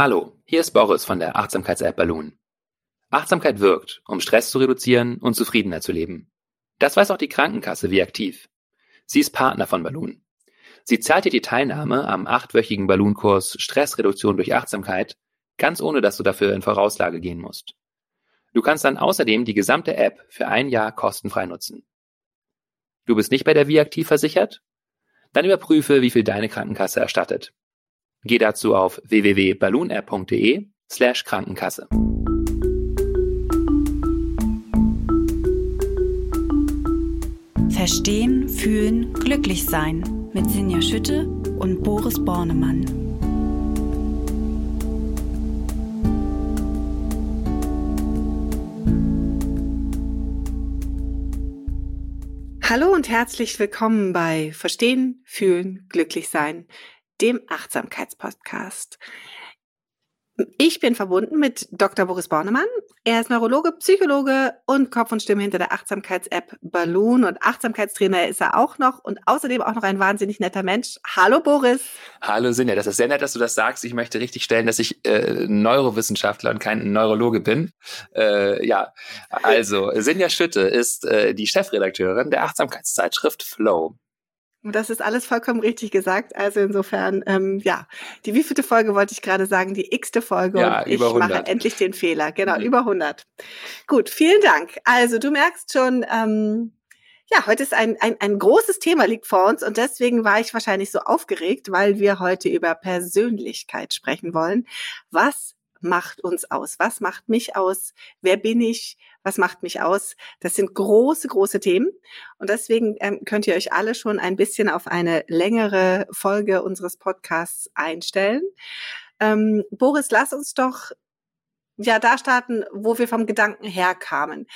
Hallo, hier ist Boris von der Achtsamkeits-App Balloon. Achtsamkeit wirkt, um Stress zu reduzieren und zufriedener zu leben. Das weiß auch die Krankenkasse wie aktiv. Sie ist Partner von Balloon. Sie zahlt dir die Teilnahme am achtwöchigen Balloon-Kurs Stressreduktion durch Achtsamkeit, ganz ohne dass du dafür in Vorauslage gehen musst. Du kannst dann außerdem die gesamte App für ein Jahr kostenfrei nutzen. Du bist nicht bei der Viaktiv versichert? Dann überprüfe, wie viel deine Krankenkasse erstattet. Geh dazu auf www.balloonapp.de slash Krankenkasse. Verstehen, fühlen, glücklich sein mit Sinja Schütte und Boris Bornemann. Hallo und herzlich willkommen bei Verstehen, Fühlen, Glücklich Sein, dem Achtsamkeitspodcast. Ich bin verbunden mit Dr. Boris Bornemann. Er ist Neurologe, Psychologe und Kopf und Stimme hinter der Achtsamkeits-App Balloon und Achtsamkeitstrainer ist er auch noch und außerdem auch noch ein wahnsinnig netter Mensch. Hallo Boris. Hallo Sinja, das ist sehr nett, dass du das sagst. Ich möchte richtig stellen, dass ich äh, Neurowissenschaftler und kein Neurologe bin. Äh, ja, also Sinja Schütte ist äh, die Chefredakteurin der Achtsamkeitszeitschrift Flow. Und das ist alles vollkommen richtig gesagt. Also insofern, ähm, ja, die wievielte Folge wollte ich gerade sagen, die x-te Folge ja, und ich mache endlich den Fehler. Genau, mhm. über 100. Gut, vielen Dank. Also du merkst schon, ähm, ja, heute ist ein, ein, ein großes Thema liegt vor uns und deswegen war ich wahrscheinlich so aufgeregt, weil wir heute über Persönlichkeit sprechen wollen. Was macht uns aus? Was macht mich aus? Wer bin ich? Was macht mich aus? Das sind große, große Themen. Und deswegen ähm, könnt ihr euch alle schon ein bisschen auf eine längere Folge unseres Podcasts einstellen. Ähm, Boris, lass uns doch ja da starten, wo wir vom Gedanken herkamen.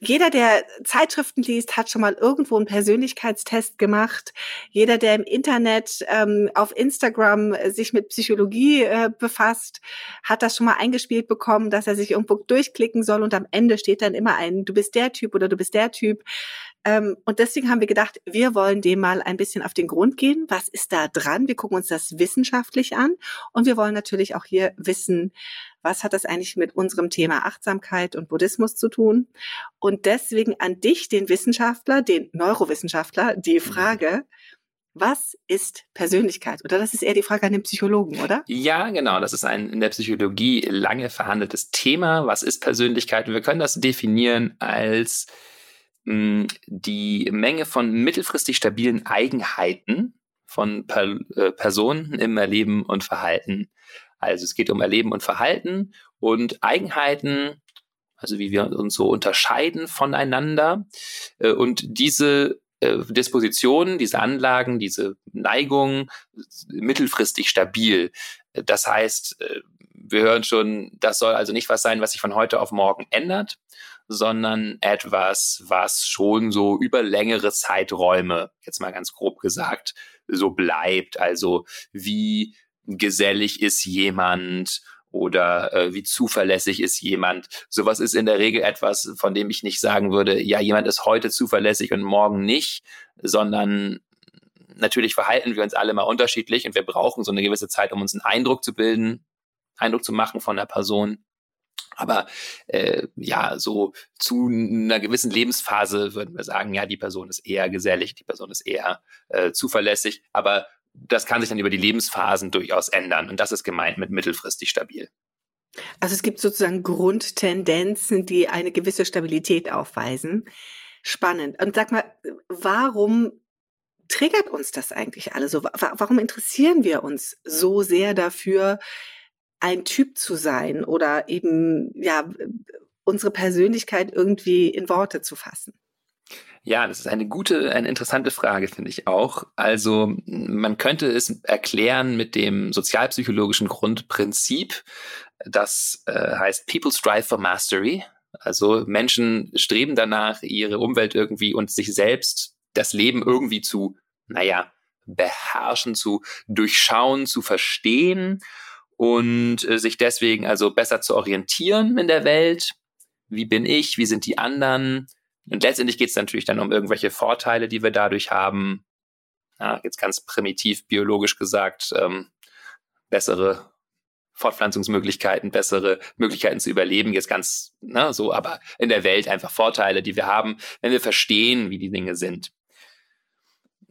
Jeder, der Zeitschriften liest, hat schon mal irgendwo einen Persönlichkeitstest gemacht. Jeder, der im Internet, ähm, auf Instagram äh, sich mit Psychologie äh, befasst, hat das schon mal eingespielt bekommen, dass er sich irgendwo durchklicken soll und am Ende steht dann immer ein, du bist der Typ oder du bist der Typ. Ähm, und deswegen haben wir gedacht, wir wollen dem mal ein bisschen auf den Grund gehen. Was ist da dran? Wir gucken uns das wissenschaftlich an und wir wollen natürlich auch hier wissen, was hat das eigentlich mit unserem Thema Achtsamkeit und Buddhismus zu tun? Und deswegen an dich, den Wissenschaftler, den Neurowissenschaftler, die mhm. Frage, was ist Persönlichkeit? Oder das ist eher die Frage an den Psychologen, oder? Ja, genau. Das ist ein in der Psychologie lange verhandeltes Thema. Was ist Persönlichkeit? Und wir können das definieren als die Menge von mittelfristig stabilen Eigenheiten von per, äh, Personen im Erleben und Verhalten, also es geht um Erleben und Verhalten und Eigenheiten, also wie wir uns so unterscheiden voneinander. Äh, und diese äh, Dispositionen, diese Anlagen, diese Neigungen mittelfristig stabil. Das heißt, äh, wir hören schon, das soll also nicht was sein, was sich von heute auf morgen ändert, sondern etwas, was schon so über längere Zeiträume, jetzt mal ganz grob gesagt, so bleibt. Also wie gesellig ist jemand oder äh, wie zuverlässig ist jemand. Sowas ist in der Regel etwas, von dem ich nicht sagen würde, ja, jemand ist heute zuverlässig und morgen nicht, sondern natürlich verhalten wir uns alle mal unterschiedlich und wir brauchen so eine gewisse Zeit, um uns einen Eindruck zu bilden, Eindruck zu machen von der Person. Aber äh, ja, so zu einer gewissen Lebensphase würden wir sagen, ja, die Person ist eher gesellig, die Person ist eher äh, zuverlässig. Aber das kann sich dann über die Lebensphasen durchaus ändern. Und das ist gemeint mit mittelfristig stabil. Also es gibt sozusagen Grundtendenzen, die eine gewisse Stabilität aufweisen. Spannend. Und sag mal, warum triggert uns das eigentlich alle so? Warum interessieren wir uns so sehr dafür, ein Typ zu sein oder eben, ja, unsere Persönlichkeit irgendwie in Worte zu fassen? Ja, das ist eine gute, eine interessante Frage, finde ich auch. Also man könnte es erklären mit dem sozialpsychologischen Grundprinzip, das äh, heißt People strive for mastery. Also Menschen streben danach, ihre Umwelt irgendwie und sich selbst, das Leben irgendwie zu, naja, beherrschen, zu durchschauen, zu verstehen und äh, sich deswegen also besser zu orientieren in der Welt. Wie bin ich? Wie sind die anderen? Und letztendlich geht es natürlich dann um irgendwelche Vorteile, die wir dadurch haben. Ja, jetzt ganz primitiv biologisch gesagt, ähm, bessere Fortpflanzungsmöglichkeiten, bessere Möglichkeiten zu überleben, jetzt ganz ne, so, aber in der Welt einfach Vorteile, die wir haben, wenn wir verstehen, wie die Dinge sind.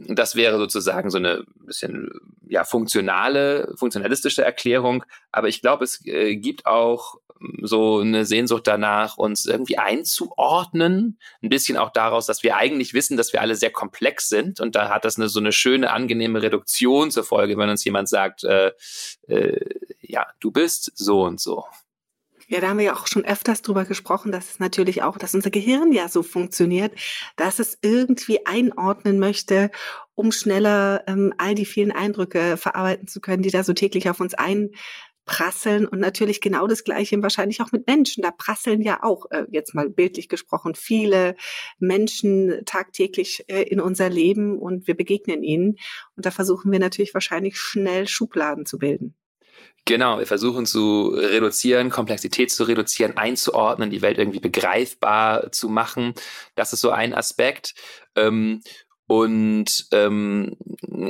Das wäre sozusagen so eine bisschen ja funktionale, funktionalistische Erklärung. Aber ich glaube, es äh, gibt auch so eine Sehnsucht danach, uns irgendwie einzuordnen. Ein bisschen auch daraus, dass wir eigentlich wissen, dass wir alle sehr komplex sind. Und da hat das eine so eine schöne, angenehme Reduktion zur Folge, wenn uns jemand sagt, äh, äh, ja, du bist so und so. Ja, da haben wir ja auch schon öfters drüber gesprochen, dass es natürlich auch, dass unser Gehirn ja so funktioniert, dass es irgendwie einordnen möchte, um schneller ähm, all die vielen Eindrücke verarbeiten zu können, die da so täglich auf uns einprasseln. Und natürlich genau das Gleiche wahrscheinlich auch mit Menschen. Da prasseln ja auch, äh, jetzt mal bildlich gesprochen, viele Menschen tagtäglich äh, in unser Leben und wir begegnen ihnen. Und da versuchen wir natürlich wahrscheinlich schnell Schubladen zu bilden. Genau, wir versuchen zu reduzieren, Komplexität zu reduzieren, einzuordnen, die Welt irgendwie begreifbar zu machen. Das ist so ein Aspekt. Ähm, und, ähm,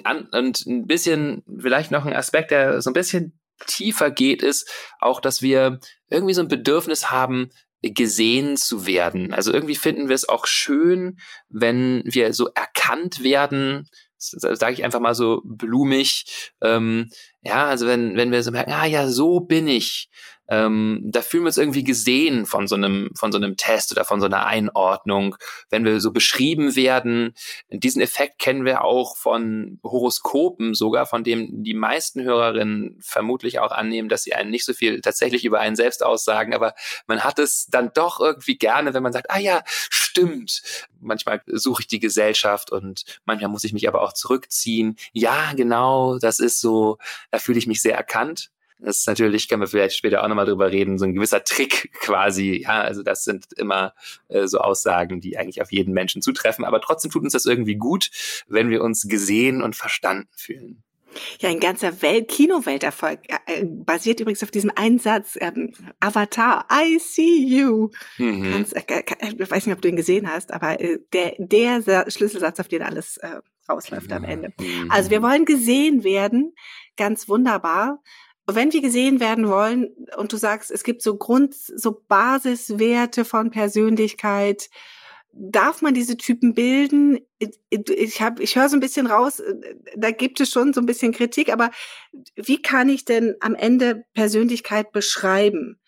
an, und ein bisschen, vielleicht noch ein Aspekt, der so ein bisschen tiefer geht, ist auch, dass wir irgendwie so ein Bedürfnis haben, gesehen zu werden. Also irgendwie finden wir es auch schön, wenn wir so erkannt werden, sage ich einfach mal so blumig, ähm, ja, also wenn, wenn wir so merken, ah ja, so bin ich, ähm, da fühlen wir uns irgendwie gesehen von so einem, von so einem Test oder von so einer Einordnung, wenn wir so beschrieben werden. Diesen Effekt kennen wir auch von Horoskopen sogar, von dem die meisten Hörerinnen vermutlich auch annehmen, dass sie einen nicht so viel tatsächlich über einen selbst aussagen, aber man hat es dann doch irgendwie gerne, wenn man sagt, ah ja, stimmt. Manchmal suche ich die Gesellschaft und manchmal muss ich mich aber auch zurückziehen. Ja, genau, das ist so, da fühle ich mich sehr erkannt. Das ist natürlich, können wir vielleicht später auch nochmal drüber reden, so ein gewisser Trick quasi. Ja, also das sind immer äh, so Aussagen, die eigentlich auf jeden Menschen zutreffen. Aber trotzdem tut uns das irgendwie gut, wenn wir uns gesehen und verstanden fühlen. Ja, ein ganzer Welt Kinowelterfolg äh, basiert übrigens auf diesem Einsatz ähm, Avatar, I see you. Mhm. Ganz, äh, ich weiß nicht, ob du ihn gesehen hast, aber äh, der, der Schlüsselsatz, auf den alles äh, rausläuft ja. am Ende. Mhm. Also wir wollen gesehen werden, ganz wunderbar wenn wir gesehen werden wollen und du sagst, es gibt so Grund, so Basiswerte von Persönlichkeit, darf man diese Typen bilden? Ich habe, ich höre so ein bisschen raus, da gibt es schon so ein bisschen Kritik, aber wie kann ich denn am Ende Persönlichkeit beschreiben?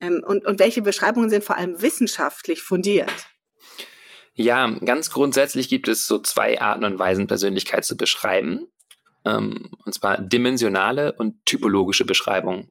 Ähm, und, und welche Beschreibungen sind vor allem wissenschaftlich fundiert? Ja, ganz grundsätzlich gibt es so zwei Arten und Weisen, Persönlichkeit zu beschreiben ähm, und zwar dimensionale und typologische Beschreibungen.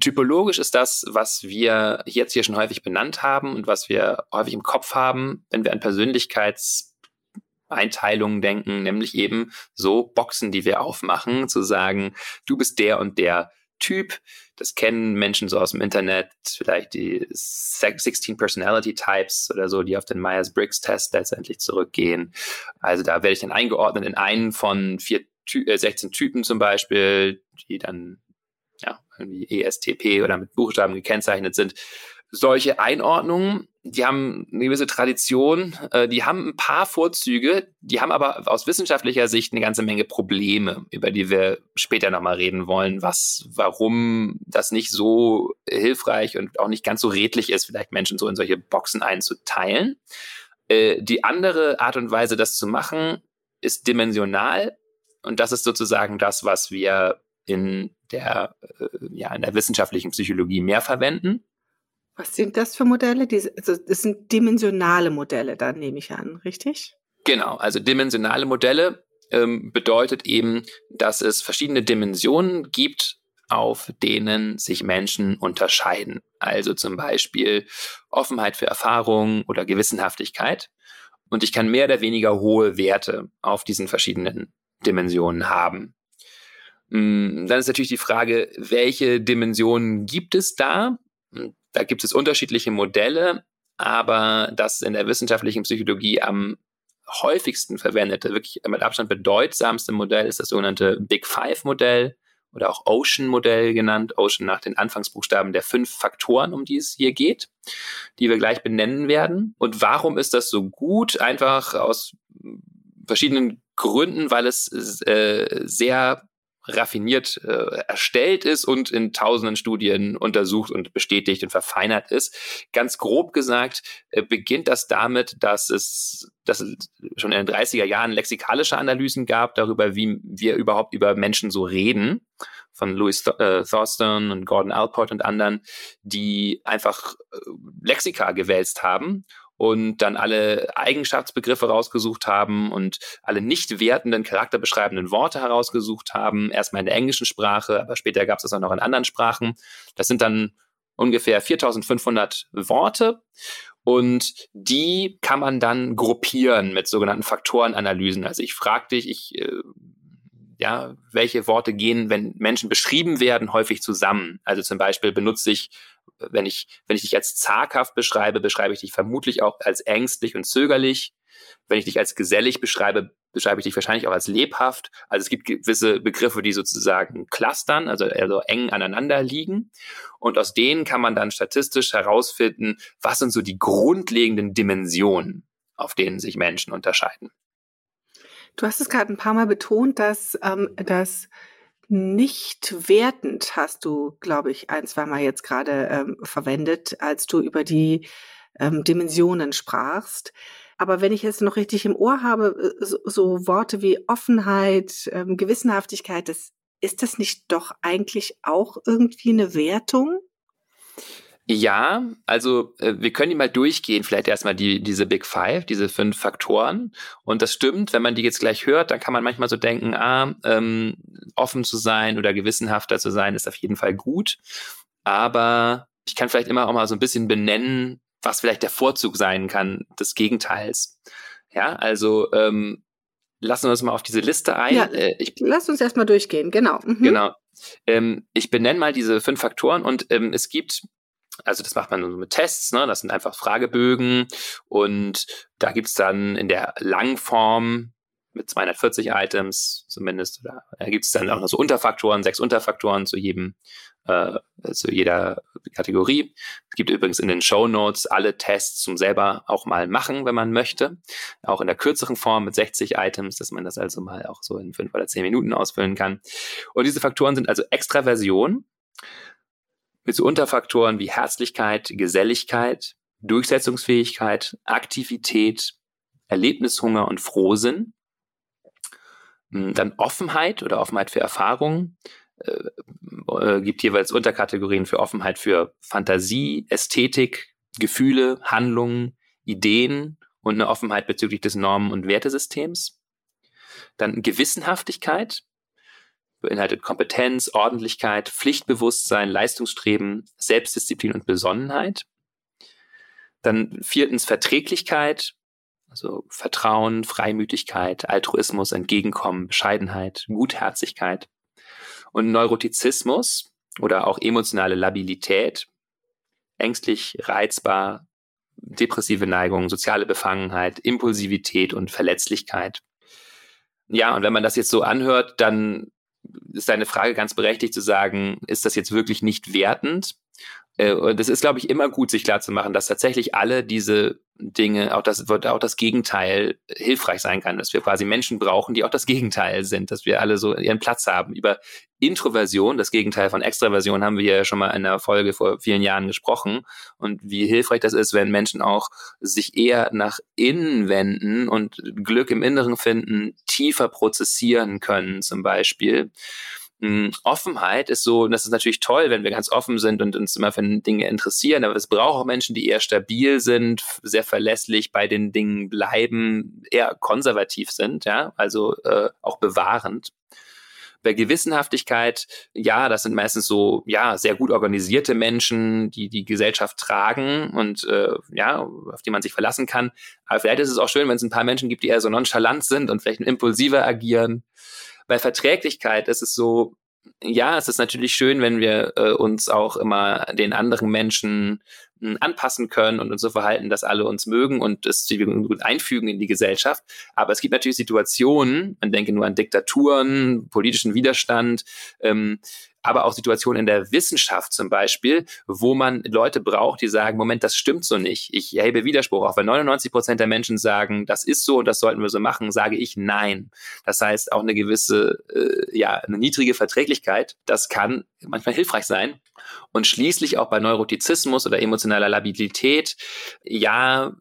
Typologisch ist das, was wir jetzt hier schon häufig benannt haben und was wir häufig im Kopf haben, wenn wir an Persönlichkeitseinteilungen denken, nämlich eben so Boxen, die wir aufmachen, zu sagen, du bist der und der Typ. Das kennen Menschen so aus dem Internet, vielleicht die 16 Personality Types oder so, die auf den Myers-Briggs-Test letztendlich zurückgehen. Also da werde ich dann eingeordnet in einen von vier 16 äh, Typen zum Beispiel, die dann ja, irgendwie ESTP oder mit Buchstaben gekennzeichnet sind. Solche Einordnungen, die haben eine gewisse Tradition, äh, die haben ein paar Vorzüge, die haben aber aus wissenschaftlicher Sicht eine ganze Menge Probleme, über die wir später nochmal reden wollen, was, warum das nicht so hilfreich und auch nicht ganz so redlich ist, vielleicht Menschen so in solche Boxen einzuteilen. Äh, die andere Art und Weise, das zu machen, ist dimensional und das ist sozusagen das, was wir in der, äh, ja, in der wissenschaftlichen Psychologie mehr verwenden. Was sind das für Modelle? Also das sind dimensionale Modelle, dann nehme ich an, richtig? Genau, also dimensionale Modelle ähm, bedeutet eben, dass es verschiedene Dimensionen gibt, auf denen sich Menschen unterscheiden. Also zum Beispiel Offenheit für Erfahrung oder Gewissenhaftigkeit. Und ich kann mehr oder weniger hohe Werte auf diesen verschiedenen Dimensionen haben. Mm, dann ist natürlich die Frage, welche Dimensionen gibt es da? Da gibt es unterschiedliche Modelle, aber das in der wissenschaftlichen Psychologie am häufigsten verwendete, wirklich mit Abstand bedeutsamste Modell ist das sogenannte Big Five Modell oder auch Ocean Modell genannt. Ocean nach den Anfangsbuchstaben der fünf Faktoren, um die es hier geht, die wir gleich benennen werden. Und warum ist das so gut? Einfach aus verschiedenen Gründen, weil es äh, sehr raffiniert äh, erstellt ist und in tausenden Studien untersucht und bestätigt und verfeinert ist. Ganz grob gesagt äh, beginnt das damit, dass es, dass es schon in den 30er Jahren lexikalische Analysen gab darüber, wie wir überhaupt über Menschen so reden von Louis äh, Thurston und Gordon Alport und anderen, die einfach äh, Lexika gewälzt haben und dann alle Eigenschaftsbegriffe rausgesucht haben und alle nicht wertenden, charakterbeschreibenden Worte herausgesucht haben. Erstmal in der englischen Sprache, aber später gab es das auch noch in anderen Sprachen. Das sind dann ungefähr 4500 Worte und die kann man dann gruppieren mit sogenannten Faktorenanalysen. Also ich frage dich, ich äh, ja, welche Worte gehen, wenn Menschen beschrieben werden, häufig zusammen. Also zum Beispiel benutze ich wenn ich, wenn ich dich als zaghaft beschreibe, beschreibe ich dich vermutlich auch als ängstlich und zögerlich. Wenn ich dich als gesellig beschreibe, beschreibe ich dich wahrscheinlich auch als lebhaft. Also es gibt gewisse Begriffe, die sozusagen clustern, also, also eng aneinander liegen. Und aus denen kann man dann statistisch herausfinden, was sind so die grundlegenden Dimensionen, auf denen sich Menschen unterscheiden. Du hast es gerade ein paar Mal betont, dass, ähm, dass nicht wertend hast du, glaube ich, ein, zwei Mal jetzt gerade ähm, verwendet, als du über die ähm, Dimensionen sprachst. Aber wenn ich es noch richtig im Ohr habe, äh, so, so Worte wie Offenheit, ähm, Gewissenhaftigkeit, das, ist das nicht doch eigentlich auch irgendwie eine Wertung? Ja, also äh, wir können die mal durchgehen, vielleicht erstmal die, diese Big Five, diese fünf Faktoren. Und das stimmt, wenn man die jetzt gleich hört, dann kann man manchmal so denken, ah, ähm, offen zu sein oder gewissenhafter zu sein, ist auf jeden Fall gut. Aber ich kann vielleicht immer auch mal so ein bisschen benennen, was vielleicht der Vorzug sein kann des Gegenteils. Ja, also ähm, lassen wir uns mal auf diese Liste ein. Ja, äh, ich, lass uns erstmal durchgehen, genau. Mhm. Genau. Ähm, ich benenne mal diese fünf Faktoren und ähm, es gibt also das macht man nur mit Tests, ne? das sind einfach Fragebögen und da gibt's dann in der Langform mit 240 Items zumindest, oder da gibt's dann auch noch so Unterfaktoren, sechs Unterfaktoren zu jedem, äh, zu jeder Kategorie. Es gibt übrigens in den Show Notes alle Tests zum selber auch mal machen, wenn man möchte. Auch in der kürzeren Form mit 60 Items, dass man das also mal auch so in fünf oder zehn Minuten ausfüllen kann. Und diese Faktoren sind also Extraversion, mit so Unterfaktoren wie Herzlichkeit, Geselligkeit, Durchsetzungsfähigkeit, Aktivität, Erlebnishunger und Frohsinn. Hm, dann Offenheit oder Offenheit für Erfahrungen. Äh, äh, gibt jeweils Unterkategorien für Offenheit für Fantasie, Ästhetik, Gefühle, Handlungen, Ideen und eine Offenheit bezüglich des Normen- und Wertesystems. Dann Gewissenhaftigkeit, beinhaltet Kompetenz, Ordentlichkeit, Pflichtbewusstsein, Leistungsstreben, Selbstdisziplin und Besonnenheit. Dann viertens Verträglichkeit, also Vertrauen, Freimütigkeit, Altruismus, Entgegenkommen, Bescheidenheit, Gutherzigkeit. Und Neurotizismus oder auch emotionale Labilität, ängstlich, reizbar, depressive Neigung, soziale Befangenheit, Impulsivität und Verletzlichkeit. Ja, und wenn man das jetzt so anhört, dann ist deine Frage ganz berechtigt zu sagen, ist das jetzt wirklich nicht wertend? Äh, und das ist, glaube ich, immer gut, sich klarzumachen, dass tatsächlich alle diese Dinge, auch das auch das Gegenteil hilfreich sein kann, dass wir quasi Menschen brauchen, die auch das Gegenteil sind, dass wir alle so ihren Platz haben. Über Introversion, das Gegenteil von Extraversion, haben wir ja schon mal in einer Folge vor vielen Jahren gesprochen und wie hilfreich das ist, wenn Menschen auch sich eher nach innen wenden und Glück im Inneren finden, tiefer prozessieren können zum Beispiel. Hm, Offenheit ist so, und das ist natürlich toll, wenn wir ganz offen sind und uns immer für Dinge interessieren, aber es braucht auch Menschen, die eher stabil sind, sehr verlässlich bei den Dingen bleiben, eher konservativ sind, ja, also äh, auch bewahrend. Bei Gewissenhaftigkeit, ja, das sind meistens so, ja, sehr gut organisierte Menschen, die die Gesellschaft tragen und äh, ja, auf die man sich verlassen kann. Aber vielleicht ist es auch schön, wenn es ein paar Menschen gibt, die eher so nonchalant sind und vielleicht impulsiver agieren. Bei Verträglichkeit ist es so, ja, es ist natürlich schön, wenn wir äh, uns auch immer den anderen Menschen hm, anpassen können und uns so verhalten, dass alle uns mögen und es gut einfügen in die Gesellschaft. Aber es gibt natürlich Situationen, man denke nur an Diktaturen, politischen Widerstand, ähm, aber auch Situationen in der Wissenschaft zum Beispiel, wo man Leute braucht, die sagen, Moment, das stimmt so nicht. Ich erhebe Widerspruch. Auch wenn 99 Prozent der Menschen sagen, das ist so und das sollten wir so machen, sage ich nein. Das heißt, auch eine gewisse, äh, ja, eine niedrige Verträglichkeit, das kann manchmal hilfreich sein. Und schließlich auch bei Neurotizismus oder emotionaler Labilität, ja,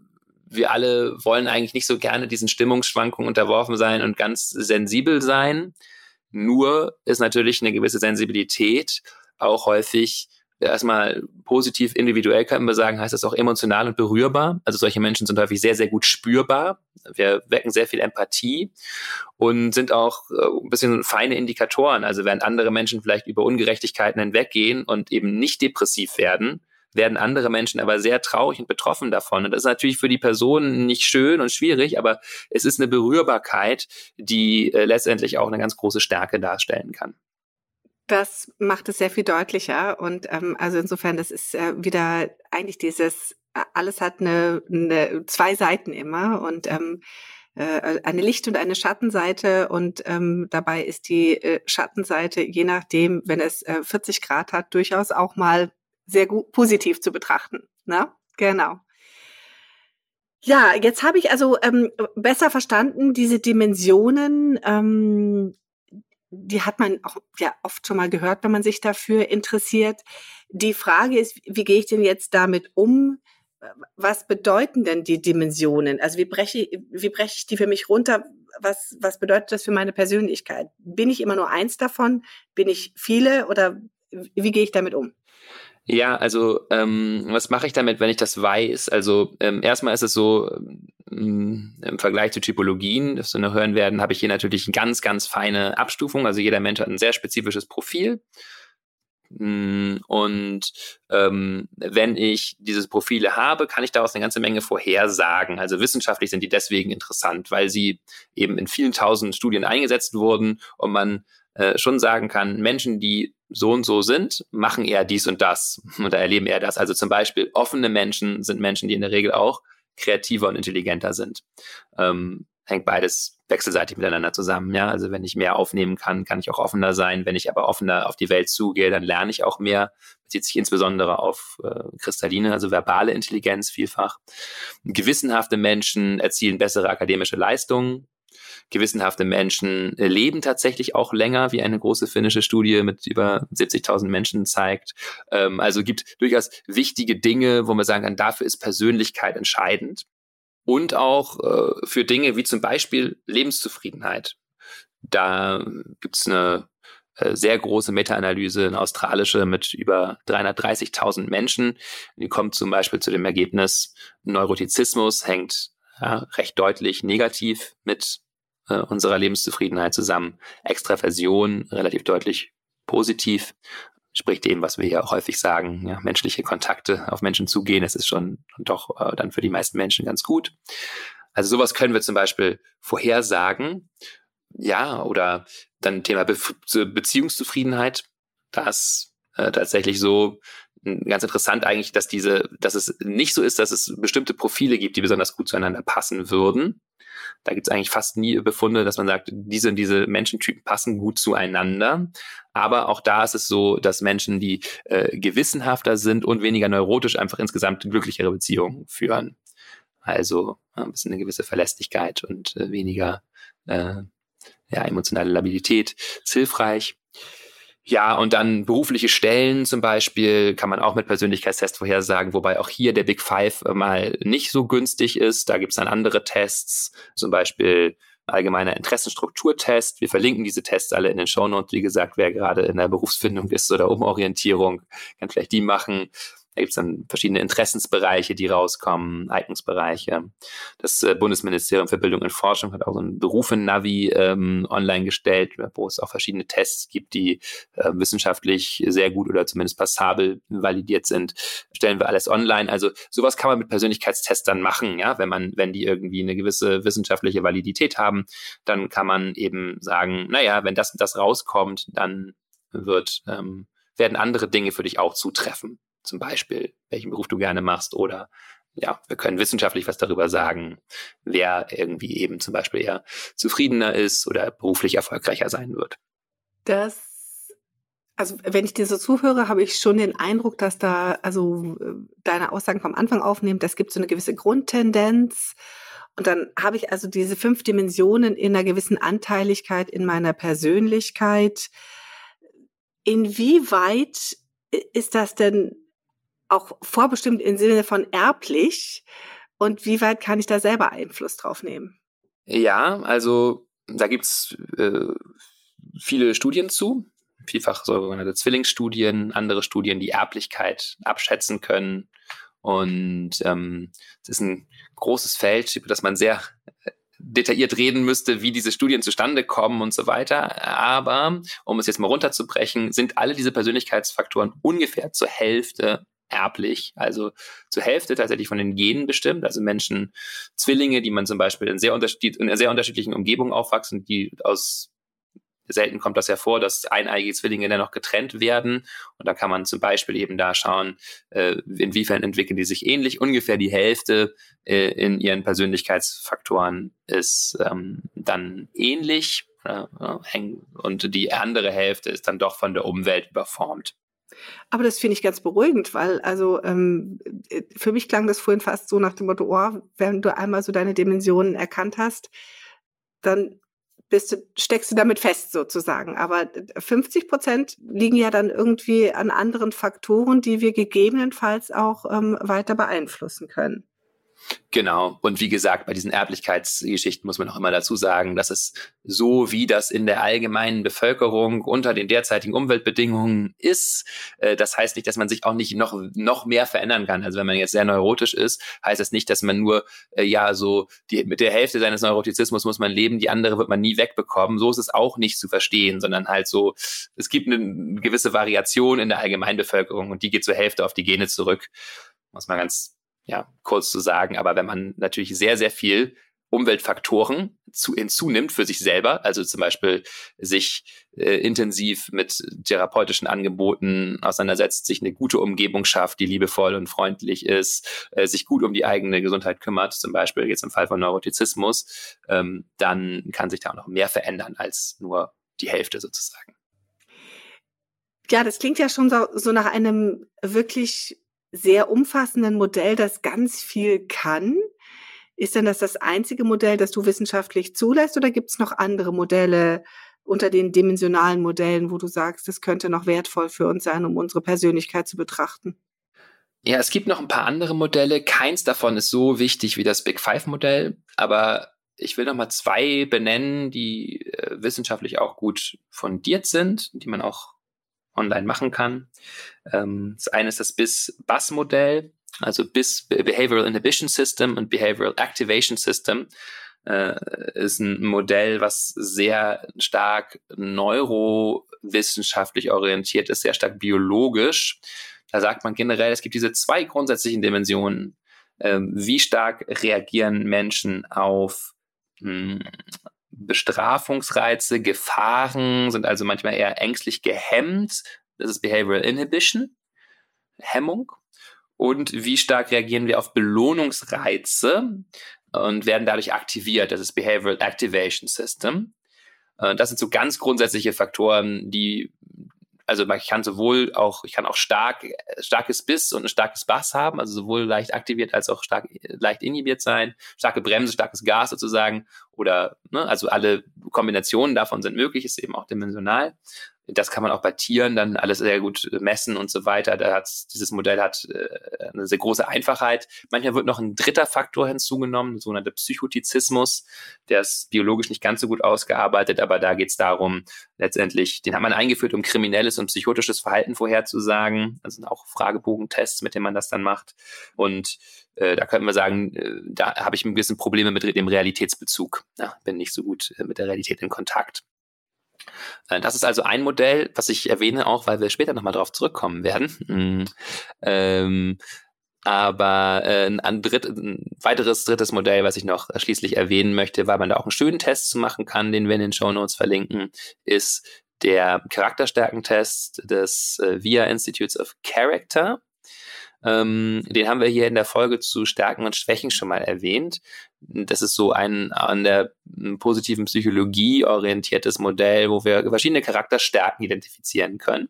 wir alle wollen eigentlich nicht so gerne diesen Stimmungsschwankungen unterworfen sein und ganz sensibel sein. Nur ist natürlich eine gewisse Sensibilität auch häufig erstmal positiv individuell können wir sagen, heißt das auch emotional und berührbar. Also solche Menschen sind häufig sehr, sehr gut spürbar. Wir wecken sehr viel Empathie und sind auch äh, ein bisschen feine Indikatoren. Also während andere Menschen vielleicht über Ungerechtigkeiten hinweggehen und eben nicht depressiv werden, werden andere Menschen aber sehr traurig und betroffen davon. Und das ist natürlich für die Person nicht schön und schwierig, aber es ist eine Berührbarkeit, die äh, letztendlich auch eine ganz große Stärke darstellen kann. Das macht es sehr viel deutlicher. Und ähm, also insofern, das ist äh, wieder eigentlich dieses, äh, alles hat eine, eine zwei Seiten immer und ähm, äh, eine Licht- und eine Schattenseite und ähm, dabei ist die äh, Schattenseite, je nachdem, wenn es äh, 40 Grad hat, durchaus auch mal sehr gut positiv zu betrachten. Ne? Genau. Ja, jetzt habe ich also ähm, besser verstanden, diese Dimensionen, ähm, die hat man auch ja oft schon mal gehört, wenn man sich dafür interessiert. Die Frage ist, wie gehe ich denn jetzt damit um? Was bedeuten denn die Dimensionen? Also wie breche, wie breche ich die für mich runter? Was, was bedeutet das für meine Persönlichkeit? Bin ich immer nur eins davon? Bin ich viele oder wie gehe ich damit um? Ja, also ähm, was mache ich damit, wenn ich das weiß? Also ähm, erstmal ist es so, ähm, im Vergleich zu Typologien, das wir noch hören werden, habe ich hier natürlich ganz, ganz feine Abstufung. Also jeder Mensch hat ein sehr spezifisches Profil. Mm, und ähm, wenn ich diese Profile habe, kann ich daraus eine ganze Menge vorhersagen. Also wissenschaftlich sind die deswegen interessant, weil sie eben in vielen tausend Studien eingesetzt wurden und man äh, schon sagen kann, Menschen, die so und so sind, machen eher dies und das oder erleben eher das. Also zum Beispiel offene Menschen sind Menschen, die in der Regel auch kreativer und intelligenter sind. Ähm, hängt beides wechselseitig miteinander zusammen. Ja, also wenn ich mehr aufnehmen kann, kann ich auch offener sein. Wenn ich aber offener auf die Welt zugehe, dann lerne ich auch mehr. Bezieht sich insbesondere auf äh, kristalline, also verbale Intelligenz vielfach. Gewissenhafte Menschen erzielen bessere akademische Leistungen gewissenhafte Menschen äh, leben tatsächlich auch länger, wie eine große finnische Studie mit über 70.000 Menschen zeigt. Ähm, also gibt durchaus wichtige Dinge, wo man sagen kann, dafür ist Persönlichkeit entscheidend. Und auch äh, für Dinge wie zum Beispiel Lebenszufriedenheit. Da gibt's eine äh, sehr große Meta-Analyse, eine australische mit über 330.000 Menschen. Die kommt zum Beispiel zu dem Ergebnis, Neurotizismus hängt ja, recht deutlich negativ mit äh, unserer Lebenszufriedenheit zusammen. Extraversion relativ deutlich positiv, spricht dem, was wir ja auch häufig sagen, ja, menschliche Kontakte auf Menschen zugehen, das ist schon doch äh, dann für die meisten Menschen ganz gut. Also sowas können wir zum Beispiel vorhersagen, ja, oder dann Thema Be Beziehungszufriedenheit, das äh, tatsächlich so ganz interessant eigentlich, dass diese, dass es nicht so ist, dass es bestimmte Profile gibt, die besonders gut zueinander passen würden. Da gibt es eigentlich fast nie Befunde, dass man sagt, diese und diese Menschentypen passen gut zueinander. Aber auch da ist es so, dass Menschen, die äh, gewissenhafter sind und weniger neurotisch, einfach insgesamt glücklichere Beziehungen führen. Also ein bisschen eine gewisse Verlässlichkeit und äh, weniger äh, ja, emotionale Labilität ist hilfreich. Ja, und dann berufliche Stellen zum Beispiel kann man auch mit Persönlichkeitstest vorhersagen, wobei auch hier der Big Five mal nicht so günstig ist. Da gibt es dann andere Tests, zum Beispiel allgemeiner Interessenstrukturtest. Wir verlinken diese Tests alle in den Shownotes. Wie gesagt, wer gerade in der Berufsfindung ist oder Umorientierung, kann vielleicht die machen. Da gibt es dann verschiedene Interessensbereiche, die rauskommen, Eignungsbereiche. Das äh, Bundesministerium für Bildung und Forschung hat auch so ein Berufe-Navi ähm, online gestellt, wo es auch verschiedene Tests gibt, die äh, wissenschaftlich sehr gut oder zumindest passabel validiert sind. Stellen wir alles online. Also sowas kann man mit Persönlichkeitstestern machen, ja, wenn man, wenn die irgendwie eine gewisse wissenschaftliche Validität haben, dann kann man eben sagen, naja, wenn das und das rauskommt, dann wird ähm, werden andere Dinge für dich auch zutreffen zum Beispiel, welchen Beruf du gerne machst oder ja, wir können wissenschaftlich was darüber sagen, wer irgendwie eben zum Beispiel eher zufriedener ist oder beruflich erfolgreicher sein wird. Das Also wenn ich dir so zuhöre, habe ich schon den Eindruck, dass da, also deine Aussagen vom Anfang aufnehmen, das gibt so eine gewisse Grundtendenz. Und dann habe ich also diese fünf Dimensionen in einer gewissen Anteiligkeit in meiner Persönlichkeit. Inwieweit ist das denn auch vorbestimmt im Sinne von erblich? Und wie weit kann ich da selber Einfluss drauf nehmen? Ja, also da gibt's äh, viele Studien zu vielfach sogenannte Zwillingsstudien, andere Studien, die Erblichkeit abschätzen können. Und ähm, es ist ein großes Feld, über das man sehr äh, detailliert reden müsste, wie diese Studien zustande kommen und so weiter. Aber um es jetzt mal runterzubrechen, sind alle diese Persönlichkeitsfaktoren ungefähr zur Hälfte erblich, also zur Hälfte tatsächlich von den Genen bestimmt. Also Menschen, Zwillinge, die man zum Beispiel in sehr, in sehr unterschiedlichen Umgebungen aufwachsen, die aus selten kommt das ja vor, dass eineigige Zwillinge dann noch getrennt werden. Und da kann man zum Beispiel eben da schauen, äh, inwiefern entwickeln die sich ähnlich. Ungefähr die Hälfte äh, in ihren Persönlichkeitsfaktoren ist ähm, dann ähnlich. Äh, und die andere Hälfte ist dann doch von der Umwelt überformt. Aber das finde ich ganz beruhigend, weil also ähm, für mich klang das vorhin fast so nach dem Motto, oh, wenn du einmal so deine Dimensionen erkannt hast, dann bist du, steckst du damit fest sozusagen. Aber 50 Prozent liegen ja dann irgendwie an anderen Faktoren, die wir gegebenenfalls auch ähm, weiter beeinflussen können. Genau. Und wie gesagt, bei diesen Erblichkeitsgeschichten muss man auch immer dazu sagen, dass es so wie das in der allgemeinen Bevölkerung unter den derzeitigen Umweltbedingungen ist. Äh, das heißt nicht, dass man sich auch nicht noch, noch mehr verändern kann. Also wenn man jetzt sehr neurotisch ist, heißt das nicht, dass man nur, äh, ja, so die, mit der Hälfte seines Neurotizismus muss man leben, die andere wird man nie wegbekommen. So ist es auch nicht zu verstehen, sondern halt so, es gibt eine gewisse Variation in der Allgemeinbevölkerung und die geht zur Hälfte auf die Gene zurück. Muss man ganz ja, kurz zu sagen. Aber wenn man natürlich sehr, sehr viel Umweltfaktoren zu, hinzunimmt für sich selber, also zum Beispiel sich äh, intensiv mit therapeutischen Angeboten auseinandersetzt, sich eine gute Umgebung schafft, die liebevoll und freundlich ist, äh, sich gut um die eigene Gesundheit kümmert, zum Beispiel jetzt im Fall von Neurotizismus, ähm, dann kann sich da auch noch mehr verändern als nur die Hälfte sozusagen. Ja, das klingt ja schon so, so nach einem wirklich sehr umfassenden Modell, das ganz viel kann. Ist denn das das einzige Modell, das du wissenschaftlich zulässt oder gibt es noch andere Modelle unter den dimensionalen Modellen, wo du sagst, das könnte noch wertvoll für uns sein, um unsere Persönlichkeit zu betrachten? Ja, es gibt noch ein paar andere Modelle. Keins davon ist so wichtig wie das Big Five Modell, aber ich will noch mal zwei benennen, die äh, wissenschaftlich auch gut fundiert sind, die man auch online machen kann. Ähm, das eine ist das BIS-BUS-Modell, also BIS Behavioral Inhibition System und Behavioral Activation System. Äh, ist ein Modell, was sehr stark neurowissenschaftlich orientiert ist, sehr stark biologisch. Da sagt man generell, es gibt diese zwei grundsätzlichen Dimensionen. Ähm, wie stark reagieren Menschen auf hm, Bestrafungsreize, Gefahren, sind also manchmal eher ängstlich gehemmt. Das ist Behavioral Inhibition, Hemmung. Und wie stark reagieren wir auf Belohnungsreize und werden dadurch aktiviert. Das ist Behavioral Activation System. Äh, das sind so ganz grundsätzliche Faktoren, die also ich kann sowohl auch, ich kann auch stark, starkes Biss und ein starkes Bass haben, also sowohl leicht aktiviert als auch stark, leicht inhibiert sein, starke Bremse, starkes Gas sozusagen, oder, ne, also alle Kombinationen davon sind möglich, ist eben auch dimensional. Das kann man auch bei Tieren dann alles sehr gut messen und so weiter. Da hat dieses Modell hat äh, eine sehr große Einfachheit. Manchmal wird noch ein dritter Faktor hinzugenommen, sogenannte Psychotizismus. Der ist biologisch nicht ganz so gut ausgearbeitet, aber da geht es darum, letztendlich, den hat man eingeführt, um kriminelles und psychotisches Verhalten vorherzusagen. Das sind auch Fragebogentests, mit denen man das dann macht. Und äh, da könnten wir sagen, äh, da habe ich ein bisschen Probleme mit dem Realitätsbezug. Ja, bin nicht so gut äh, mit der Realität in Kontakt. Äh, das ist also ein Modell, was ich erwähne, auch weil wir später nochmal darauf zurückkommen werden. Mhm. Ähm, aber äh, ein, dritt, ein weiteres drittes Modell, was ich noch schließlich erwähnen möchte, weil man da auch einen schönen Test zu machen kann, den wir in den Show Notes verlinken, ist der Charakterstärkentest des äh, VIA Institutes of Character. Ähm, den haben wir hier in der Folge zu Stärken und Schwächen schon mal erwähnt. Das ist so ein an der positiven Psychologie orientiertes Modell, wo wir verschiedene Charakterstärken identifizieren können.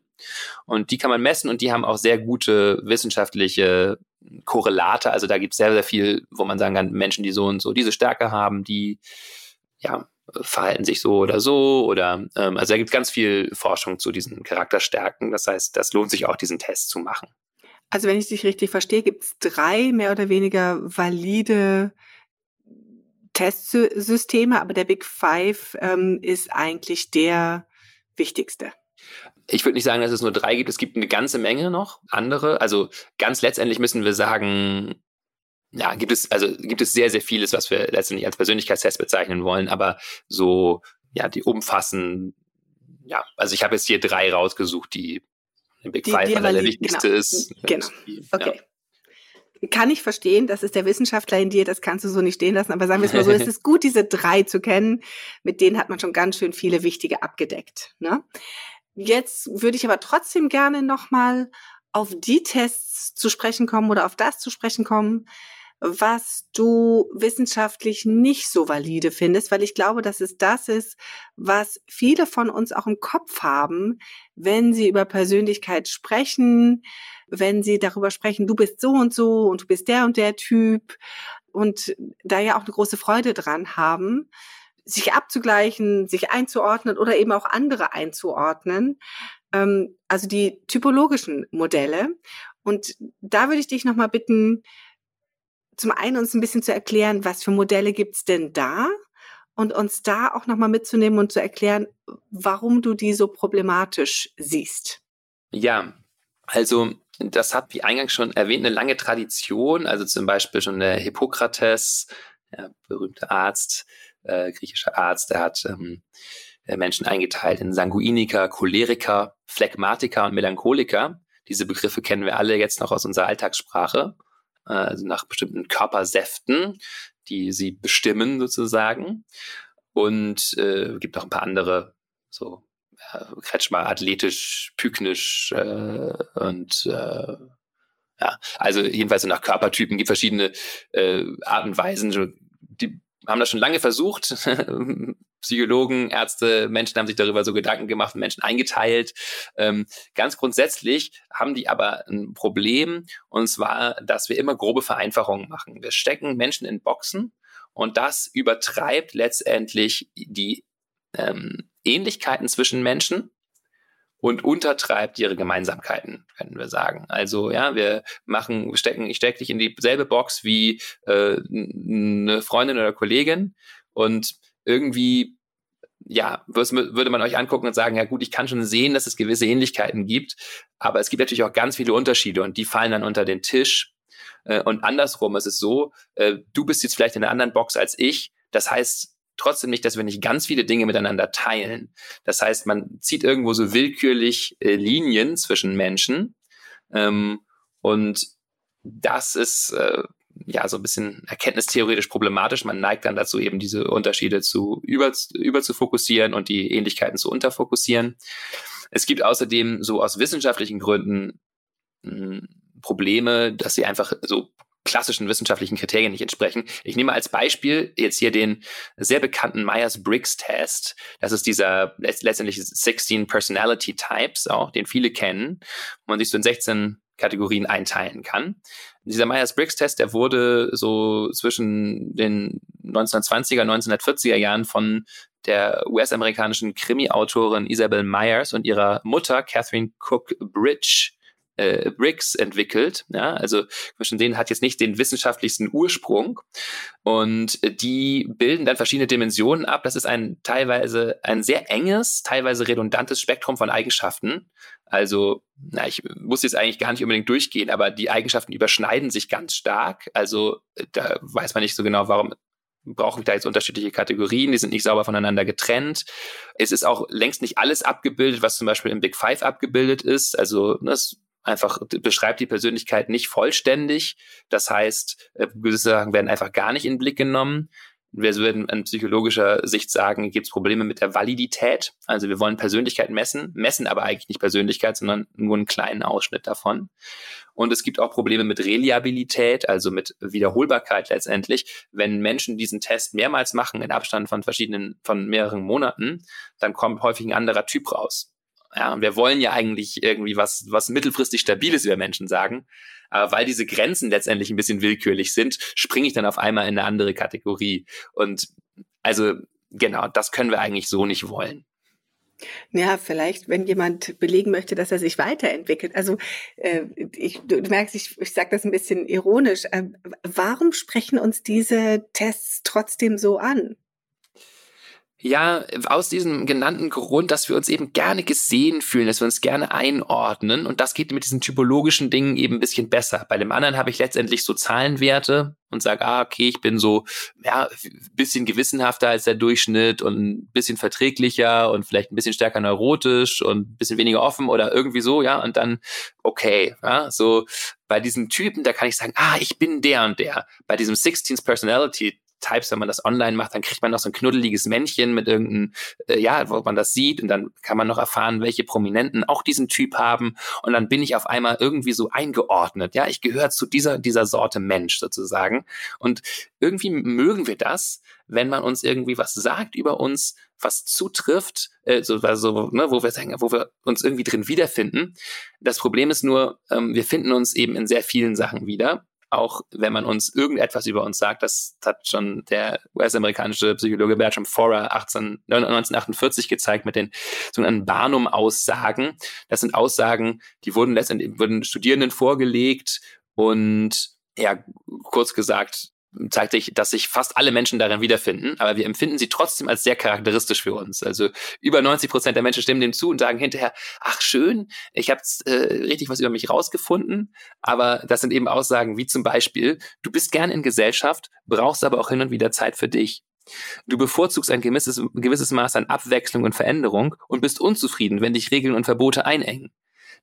Und die kann man messen und die haben auch sehr gute wissenschaftliche Korrelate. Also da gibt es sehr, sehr viel, wo man sagen kann, Menschen, die so und so diese Stärke haben, die ja, verhalten sich so oder so oder ähm, also da gibt es ganz viel Forschung zu diesen Charakterstärken. Das heißt, das lohnt sich auch, diesen Test zu machen. Also wenn ich dich richtig verstehe, gibt es drei mehr oder weniger valide Testsysteme, aber der Big Five ähm, ist eigentlich der wichtigste. Ich würde nicht sagen, dass es nur drei gibt. Es gibt eine ganze Menge noch andere. Also ganz letztendlich müssen wir sagen, ja, gibt es, also gibt es sehr, sehr vieles, was wir letztendlich als Persönlichkeitstest bezeichnen wollen, aber so, ja, die umfassen, ja, also ich habe jetzt hier drei rausgesucht, die Big die, Five, die weil der wichtigste genau. ist. Genau. Okay. Ja. Kann ich verstehen, das ist der Wissenschaftler in dir, das kannst du so nicht stehen lassen, aber sagen wir es mal so, es ist gut, diese drei zu kennen. Mit denen hat man schon ganz schön viele wichtige abgedeckt. Ne? Jetzt würde ich aber trotzdem gerne nochmal auf die Tests zu sprechen kommen oder auf das zu sprechen kommen, was du wissenschaftlich nicht so valide findest, weil ich glaube, dass es das ist, was viele von uns auch im Kopf haben, wenn sie über Persönlichkeit sprechen, wenn sie darüber sprechen, du bist so und so und du bist der und der Typ und da ja auch eine große Freude dran haben, sich abzugleichen, sich einzuordnen oder eben auch andere einzuordnen. Ähm, also die typologischen Modelle. Und da würde ich dich nochmal bitten, zum einen uns ein bisschen zu erklären, was für Modelle gibt's denn da und uns da auch nochmal mitzunehmen und zu erklären, warum du die so problematisch siehst. Ja, also das hat, wie eingangs schon erwähnt, eine lange Tradition. Also zum Beispiel schon der Hippokrates, der berühmte Arzt, äh, griechischer Arzt, der hat ähm, Menschen eingeteilt in Sanguiniker, Choleriker, Phlegmatiker und Melancholiker. Diese Begriffe kennen wir alle jetzt noch aus unserer Alltagssprache also nach bestimmten Körpersäften, die sie bestimmen sozusagen. Und äh, gibt auch ein paar andere, so äh, Kretschmer, athletisch, pyknisch äh, und äh, ja, also jedenfalls so nach Körpertypen gibt verschiedene äh, Arten und Weisen. Die haben das schon lange versucht, Psychologen, Ärzte, Menschen haben sich darüber so Gedanken gemacht, Menschen eingeteilt. Ähm, ganz grundsätzlich haben die aber ein Problem, und zwar, dass wir immer grobe Vereinfachungen machen. Wir stecken Menschen in Boxen und das übertreibt letztendlich die ähm, Ähnlichkeiten zwischen Menschen und untertreibt ihre Gemeinsamkeiten, könnten wir sagen. Also ja, wir machen, stecken, ich stecke dich in dieselbe Box wie äh, eine Freundin oder Kollegin und irgendwie ja, würde man euch angucken und sagen, ja gut, ich kann schon sehen, dass es gewisse Ähnlichkeiten gibt, aber es gibt natürlich auch ganz viele Unterschiede und die fallen dann unter den Tisch. Äh, und andersrum ist es so, äh, du bist jetzt vielleicht in einer anderen Box als ich. Das heißt trotzdem nicht, dass wir nicht ganz viele Dinge miteinander teilen. Das heißt, man zieht irgendwo so willkürlich äh, Linien zwischen Menschen ähm, und das ist äh, ja so ein bisschen erkenntnistheoretisch problematisch. Man neigt dann dazu, eben diese Unterschiede zu über, über zu fokussieren und die Ähnlichkeiten zu unterfokussieren. Es gibt außerdem so aus wissenschaftlichen Gründen hm, Probleme, dass sie einfach so klassischen wissenschaftlichen Kriterien nicht entsprechen. Ich nehme als Beispiel jetzt hier den sehr bekannten Myers-Briggs-Test. Das ist dieser letztendlich 16 Personality Types, auch den viele kennen, wo man sich so in 16 Kategorien einteilen kann. Dieser Myers-Briggs-Test, der wurde so zwischen den 1920er, 1940er Jahren von der US-amerikanischen Krimi-Autorin Isabel Myers und ihrer Mutter Catherine Cook Bridge äh, Briggs entwickelt. Ja, also zwischen denen hat jetzt nicht den wissenschaftlichsten Ursprung und die bilden dann verschiedene Dimensionen ab. Das ist ein teilweise ein sehr enges, teilweise redundantes Spektrum von Eigenschaften. Also, na, ich muss jetzt eigentlich gar nicht unbedingt durchgehen, aber die Eigenschaften überschneiden sich ganz stark. Also, da weiß man nicht so genau, warum brauchen da jetzt unterschiedliche Kategorien, die sind nicht sauber voneinander getrennt. Es ist auch längst nicht alles abgebildet, was zum Beispiel im Big Five abgebildet ist. Also das einfach beschreibt die Persönlichkeit nicht vollständig. Das heißt, äh, gewisse Sachen werden einfach gar nicht in den Blick genommen. Wir würden in psychologischer Sicht sagen, gibt es Probleme mit der Validität. Also wir wollen Persönlichkeit messen, messen aber eigentlich nicht Persönlichkeit, sondern nur einen kleinen Ausschnitt davon. Und es gibt auch Probleme mit Reliabilität, also mit Wiederholbarkeit letztendlich. Wenn Menschen diesen Test mehrmals machen in Abstand von verschiedenen, von mehreren Monaten, dann kommt häufig ein anderer Typ raus. Ja, und wir wollen ja eigentlich irgendwie was, was mittelfristig Stabiles über Menschen sagen. Aber weil diese Grenzen letztendlich ein bisschen willkürlich sind, springe ich dann auf einmal in eine andere Kategorie. Und also genau, das können wir eigentlich so nicht wollen. Ja, vielleicht, wenn jemand belegen möchte, dass er sich weiterentwickelt. Also äh, ich, du, merkst, ich, ich sage das ein bisschen ironisch. Äh, warum sprechen uns diese Tests trotzdem so an? Ja, aus diesem genannten Grund, dass wir uns eben gerne gesehen fühlen, dass wir uns gerne einordnen. Und das geht mit diesen typologischen Dingen eben ein bisschen besser. Bei dem anderen habe ich letztendlich so Zahlenwerte und sage, ah, okay, ich bin so, ja, bisschen gewissenhafter als der Durchschnitt und ein bisschen verträglicher und vielleicht ein bisschen stärker neurotisch und ein bisschen weniger offen oder irgendwie so, ja. Und dann, okay, ja, so bei diesen Typen, da kann ich sagen, ah, ich bin der und der. Bei diesem 16th Personality Types, wenn man das online macht, dann kriegt man noch so ein knuddeliges Männchen mit irgendeinem, äh, ja, wo man das sieht und dann kann man noch erfahren, welche Prominenten auch diesen Typ haben und dann bin ich auf einmal irgendwie so eingeordnet. Ja, ich gehöre zu dieser, dieser Sorte Mensch sozusagen und irgendwie mögen wir das, wenn man uns irgendwie was sagt über uns, was zutrifft, äh, so, also, ne, wo wir sagen, wo wir uns irgendwie drin wiederfinden. Das Problem ist nur, ähm, wir finden uns eben in sehr vielen Sachen wieder auch wenn man uns irgendetwas über uns sagt, das hat schon der US-amerikanische Psychologe Bertram Forer 18, 1948 gezeigt mit den sogenannten Barnum-Aussagen. Das sind Aussagen, die wurden letztendlich wurden Studierenden vorgelegt und ja, kurz gesagt, zeigt sich, dass sich fast alle Menschen darin wiederfinden, aber wir empfinden sie trotzdem als sehr charakteristisch für uns. Also über 90 Prozent der Menschen stimmen dem zu und sagen hinterher, ach schön, ich habe äh, richtig was über mich rausgefunden, aber das sind eben Aussagen wie zum Beispiel, du bist gern in Gesellschaft, brauchst aber auch hin und wieder Zeit für dich. Du bevorzugst ein gewisses, ein gewisses Maß an Abwechslung und Veränderung und bist unzufrieden, wenn dich Regeln und Verbote einengen.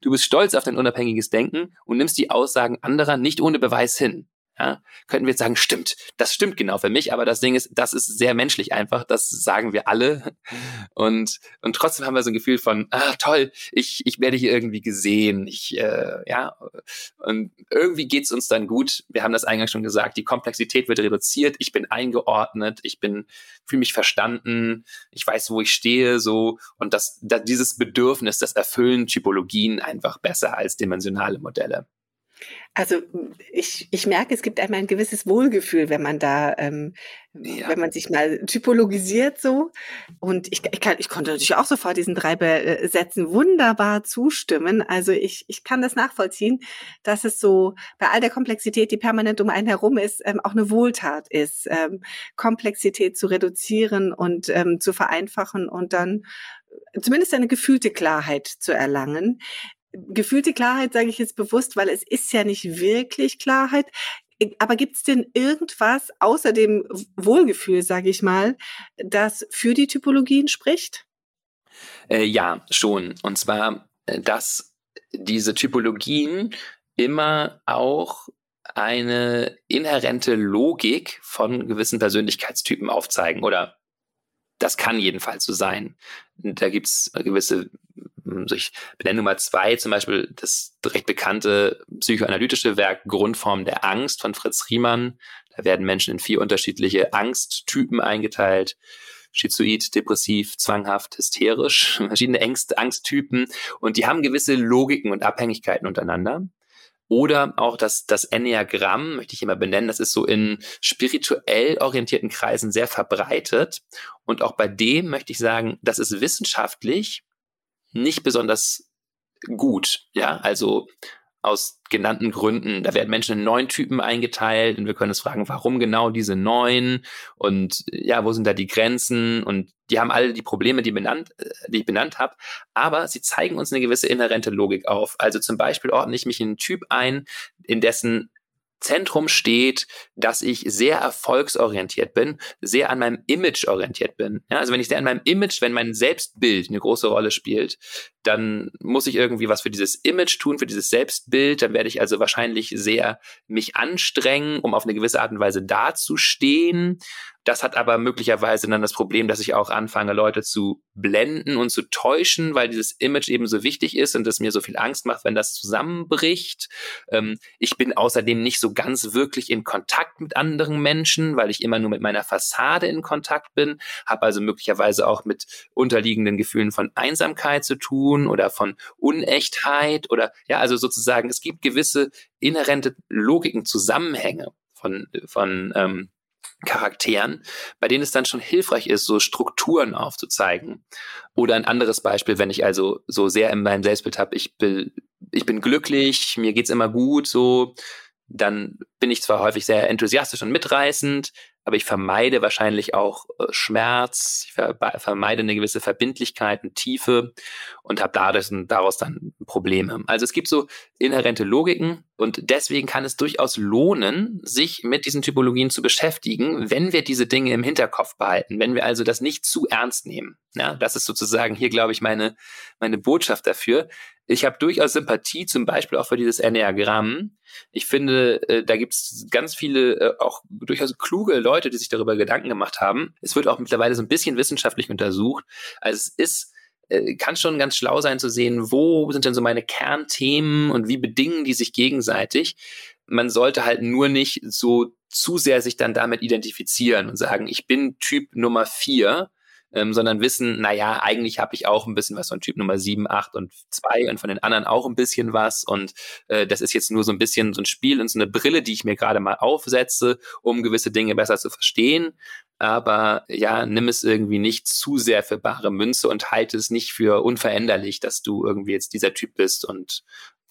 Du bist stolz auf dein unabhängiges Denken und nimmst die Aussagen anderer nicht ohne Beweis hin ja, könnten wir jetzt sagen, stimmt, das stimmt genau für mich, aber das Ding ist, das ist sehr menschlich einfach, das sagen wir alle. Und, und trotzdem haben wir so ein Gefühl von, ah, toll, ich, ich werde hier irgendwie gesehen, ich, äh, ja, und irgendwie geht's uns dann gut, wir haben das eingangs schon gesagt, die Komplexität wird reduziert, ich bin eingeordnet, ich bin, fühle mich verstanden, ich weiß, wo ich stehe, so, und das, das dieses Bedürfnis, das erfüllen Typologien einfach besser als dimensionale Modelle. Also ich, ich merke, es gibt einmal ein gewisses Wohlgefühl, wenn man da, ähm, ja. wenn man sich mal typologisiert so. Und ich, ich, kann, ich konnte natürlich auch sofort diesen drei Sätzen wunderbar zustimmen. Also ich, ich kann das nachvollziehen, dass es so bei all der Komplexität, die permanent um einen herum ist, ähm, auch eine Wohltat ist, ähm, Komplexität zu reduzieren und ähm, zu vereinfachen und dann zumindest eine gefühlte Klarheit zu erlangen gefühlte Klarheit sage ich jetzt bewusst, weil es ist ja nicht wirklich Klarheit. Aber gibt es denn irgendwas außer dem Wohlgefühl, sage ich mal, das für die Typologien spricht? Äh, ja, schon. Und zwar, äh, dass diese Typologien immer auch eine inhärente Logik von gewissen Persönlichkeitstypen aufzeigen oder das kann jedenfalls so sein. Da gibt's gewisse, hm, so ich benenne Nummer zwei, zum Beispiel das recht bekannte psychoanalytische Werk Grundform der Angst von Fritz Riemann. Da werden Menschen in vier unterschiedliche Angsttypen eingeteilt. Schizoid, depressiv, zwanghaft, hysterisch, verschiedene Angst, Angsttypen. Und die haben gewisse Logiken und Abhängigkeiten untereinander. Oder auch das, das Enneagramm, möchte ich immer benennen, das ist so in spirituell orientierten Kreisen sehr verbreitet. Und auch bei dem möchte ich sagen, das ist wissenschaftlich nicht besonders gut. Ja, also aus genannten Gründen. Da werden Menschen in neun Typen eingeteilt und wir können uns fragen, warum genau diese neun und ja, wo sind da die Grenzen und die haben alle die Probleme, die, benannt, äh, die ich benannt habe, aber sie zeigen uns eine gewisse inhärente Logik auf. Also zum Beispiel ordne ich mich in einen Typ ein, in dessen Zentrum steht, dass ich sehr erfolgsorientiert bin, sehr an meinem Image orientiert bin. Ja, also wenn ich sehr an meinem Image, wenn mein Selbstbild eine große Rolle spielt, dann muss ich irgendwie was für dieses Image tun, für dieses Selbstbild. Dann werde ich also wahrscheinlich sehr mich anstrengen, um auf eine gewisse Art und Weise dazustehen. Das hat aber möglicherweise dann das Problem, dass ich auch anfange, Leute zu blenden und zu täuschen, weil dieses Image eben so wichtig ist und es mir so viel Angst macht, wenn das zusammenbricht. Ähm, ich bin außerdem nicht so ganz wirklich in Kontakt mit anderen Menschen, weil ich immer nur mit meiner Fassade in Kontakt bin, habe also möglicherweise auch mit unterliegenden Gefühlen von Einsamkeit zu tun oder von Unechtheit oder ja, also sozusagen, es gibt gewisse inhärente Logiken, Zusammenhänge von, von ähm, Charakteren, bei denen es dann schon hilfreich ist, so Strukturen aufzuzeigen. Oder ein anderes Beispiel, wenn ich also so sehr in meinem Selbstbild habe, ich bin, ich bin glücklich, mir geht's immer gut, so, dann bin ich zwar häufig sehr enthusiastisch und mitreißend, aber ich vermeide wahrscheinlich auch äh, Schmerz, ich vermeide eine gewisse Verbindlichkeit und Tiefe und habe daraus dann Probleme. Also es gibt so inhärente Logiken und deswegen kann es durchaus lohnen, sich mit diesen Typologien zu beschäftigen, wenn wir diese Dinge im Hinterkopf behalten, wenn wir also das nicht zu ernst nehmen. Ja, das ist sozusagen hier, glaube ich, meine, meine Botschaft dafür. Ich habe durchaus Sympathie zum Beispiel auch für dieses Enneagramm. Ich finde, äh, da gibt es ganz viele äh, auch durchaus kluge Leute, die sich darüber Gedanken gemacht haben. Es wird auch mittlerweile so ein bisschen wissenschaftlich untersucht. Also es ist äh, kann schon ganz schlau sein zu sehen, wo sind denn so meine Kernthemen und wie bedingen die sich gegenseitig. Man sollte halt nur nicht so zu sehr sich dann damit identifizieren und sagen, ich bin Typ Nummer vier ähm, sondern wissen, naja, eigentlich habe ich auch ein bisschen was von Typ Nummer 7, 8 und 2 und von den anderen auch ein bisschen was und äh, das ist jetzt nur so ein bisschen so ein Spiel und so eine Brille, die ich mir gerade mal aufsetze, um gewisse Dinge besser zu verstehen. Aber ja, nimm es irgendwie nicht zu sehr für bare Münze und halte es nicht für unveränderlich, dass du irgendwie jetzt dieser Typ bist und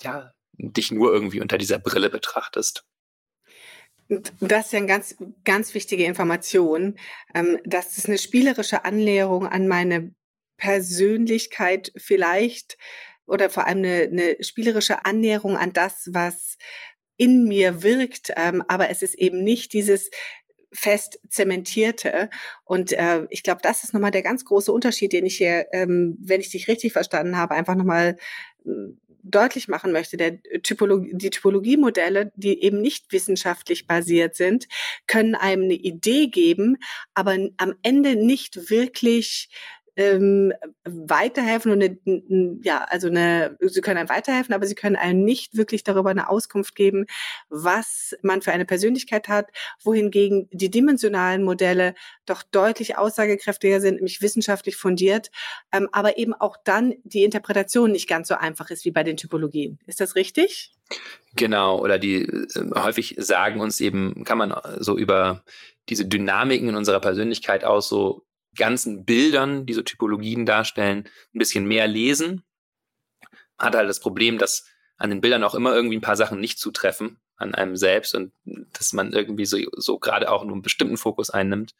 ja, dich nur irgendwie unter dieser Brille betrachtest. Das ist ja eine ganz, ganz wichtige Information. Ähm, das ist eine spielerische Annäherung an meine Persönlichkeit vielleicht oder vor allem eine, eine spielerische Annäherung an das, was in mir wirkt. Ähm, aber es ist eben nicht dieses fest zementierte. Und äh, ich glaube, das ist nochmal der ganz große Unterschied, den ich hier, ähm, wenn ich dich richtig verstanden habe, einfach nochmal deutlich machen möchte, der Typologie, die Typologiemodelle, die eben nicht wissenschaftlich basiert sind, können einem eine Idee geben, aber am Ende nicht wirklich ähm, weiterhelfen und eine, ja, also eine, sie können einem weiterhelfen, aber sie können einem nicht wirklich darüber eine Auskunft geben, was man für eine Persönlichkeit hat, wohingegen die dimensionalen Modelle doch deutlich aussagekräftiger sind, nämlich wissenschaftlich fundiert, ähm, aber eben auch dann die Interpretation nicht ganz so einfach ist wie bei den Typologien. Ist das richtig? Genau, oder die äh, häufig sagen uns eben, kann man so über diese Dynamiken in unserer Persönlichkeit aus so ganzen Bildern, die so Typologien darstellen, ein bisschen mehr lesen. Hat halt das Problem, dass an den Bildern auch immer irgendwie ein paar Sachen nicht zutreffen an einem selbst und dass man irgendwie so, so gerade auch nur einen bestimmten Fokus einnimmt.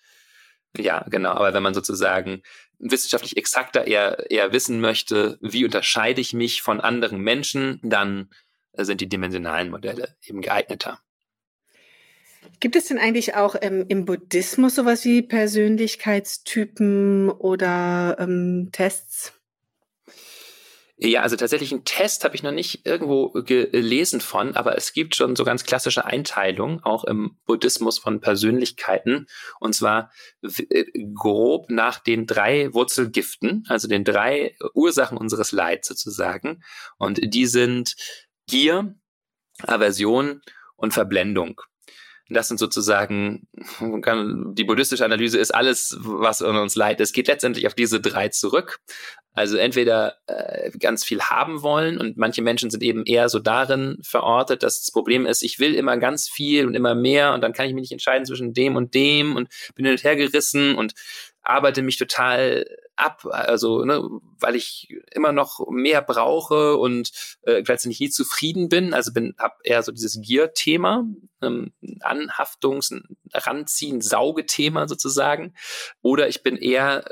Ja, genau. Aber wenn man sozusagen wissenschaftlich exakter eher, eher wissen möchte, wie unterscheide ich mich von anderen Menschen, dann sind die dimensionalen Modelle eben geeigneter. Gibt es denn eigentlich auch ähm, im Buddhismus sowas wie Persönlichkeitstypen oder ähm, Tests? Ja, also tatsächlich einen Test habe ich noch nicht irgendwo gelesen von, aber es gibt schon so ganz klassische Einteilungen, auch im Buddhismus von Persönlichkeiten, und zwar äh, grob nach den drei Wurzelgiften, also den drei Ursachen unseres Leids sozusagen. Und die sind Gier, Aversion und Verblendung. Das sind sozusagen, die buddhistische Analyse ist alles, was in uns leid. Es geht letztendlich auf diese drei zurück. Also entweder äh, ganz viel haben wollen und manche Menschen sind eben eher so darin verortet, dass das Problem ist, ich will immer ganz viel und immer mehr und dann kann ich mich nicht entscheiden zwischen dem und dem und bin hin und her gerissen und arbeite mich total ab, also ne, weil ich immer noch mehr brauche und äh, gleichzeitig nie zufrieden bin. Also bin habe eher so dieses Gier-Thema, ähm, Anhaftungs-, Ranziehen, Saugethema sozusagen. Oder ich bin eher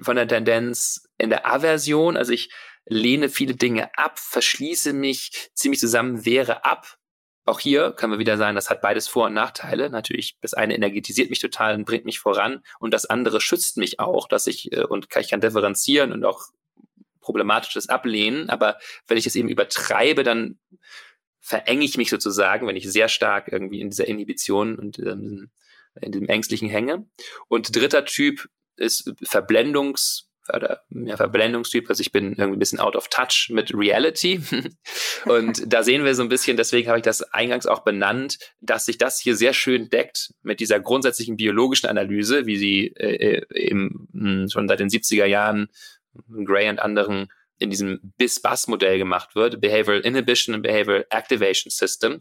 von der Tendenz in der Aversion, also ich lehne viele Dinge ab, verschließe mich ziemlich zusammen, wehre ab, auch hier können wir wieder sagen, das hat beides Vor- und Nachteile. Natürlich, das eine energetisiert mich total und bringt mich voran und das andere schützt mich auch, dass ich äh, und kann, ich kann differenzieren und auch problematisches ablehnen. Aber wenn ich es eben übertreibe, dann verenge ich mich sozusagen, wenn ich sehr stark irgendwie in dieser Inhibition und ähm, in dem ängstlichen hänge. Und dritter Typ ist Verblendungs, oder ja, Verblendungstyp, also ich bin irgendwie ein bisschen out of touch mit Reality. und da sehen wir so ein bisschen, deswegen habe ich das eingangs auch benannt, dass sich das hier sehr schön deckt mit dieser grundsätzlichen biologischen Analyse, wie sie äh, äh eben hm, schon seit den 70er Jahren Gray und anderen in diesem BIS-BAS-Modell gemacht wird, Behavioral Inhibition und Behavioral Activation System.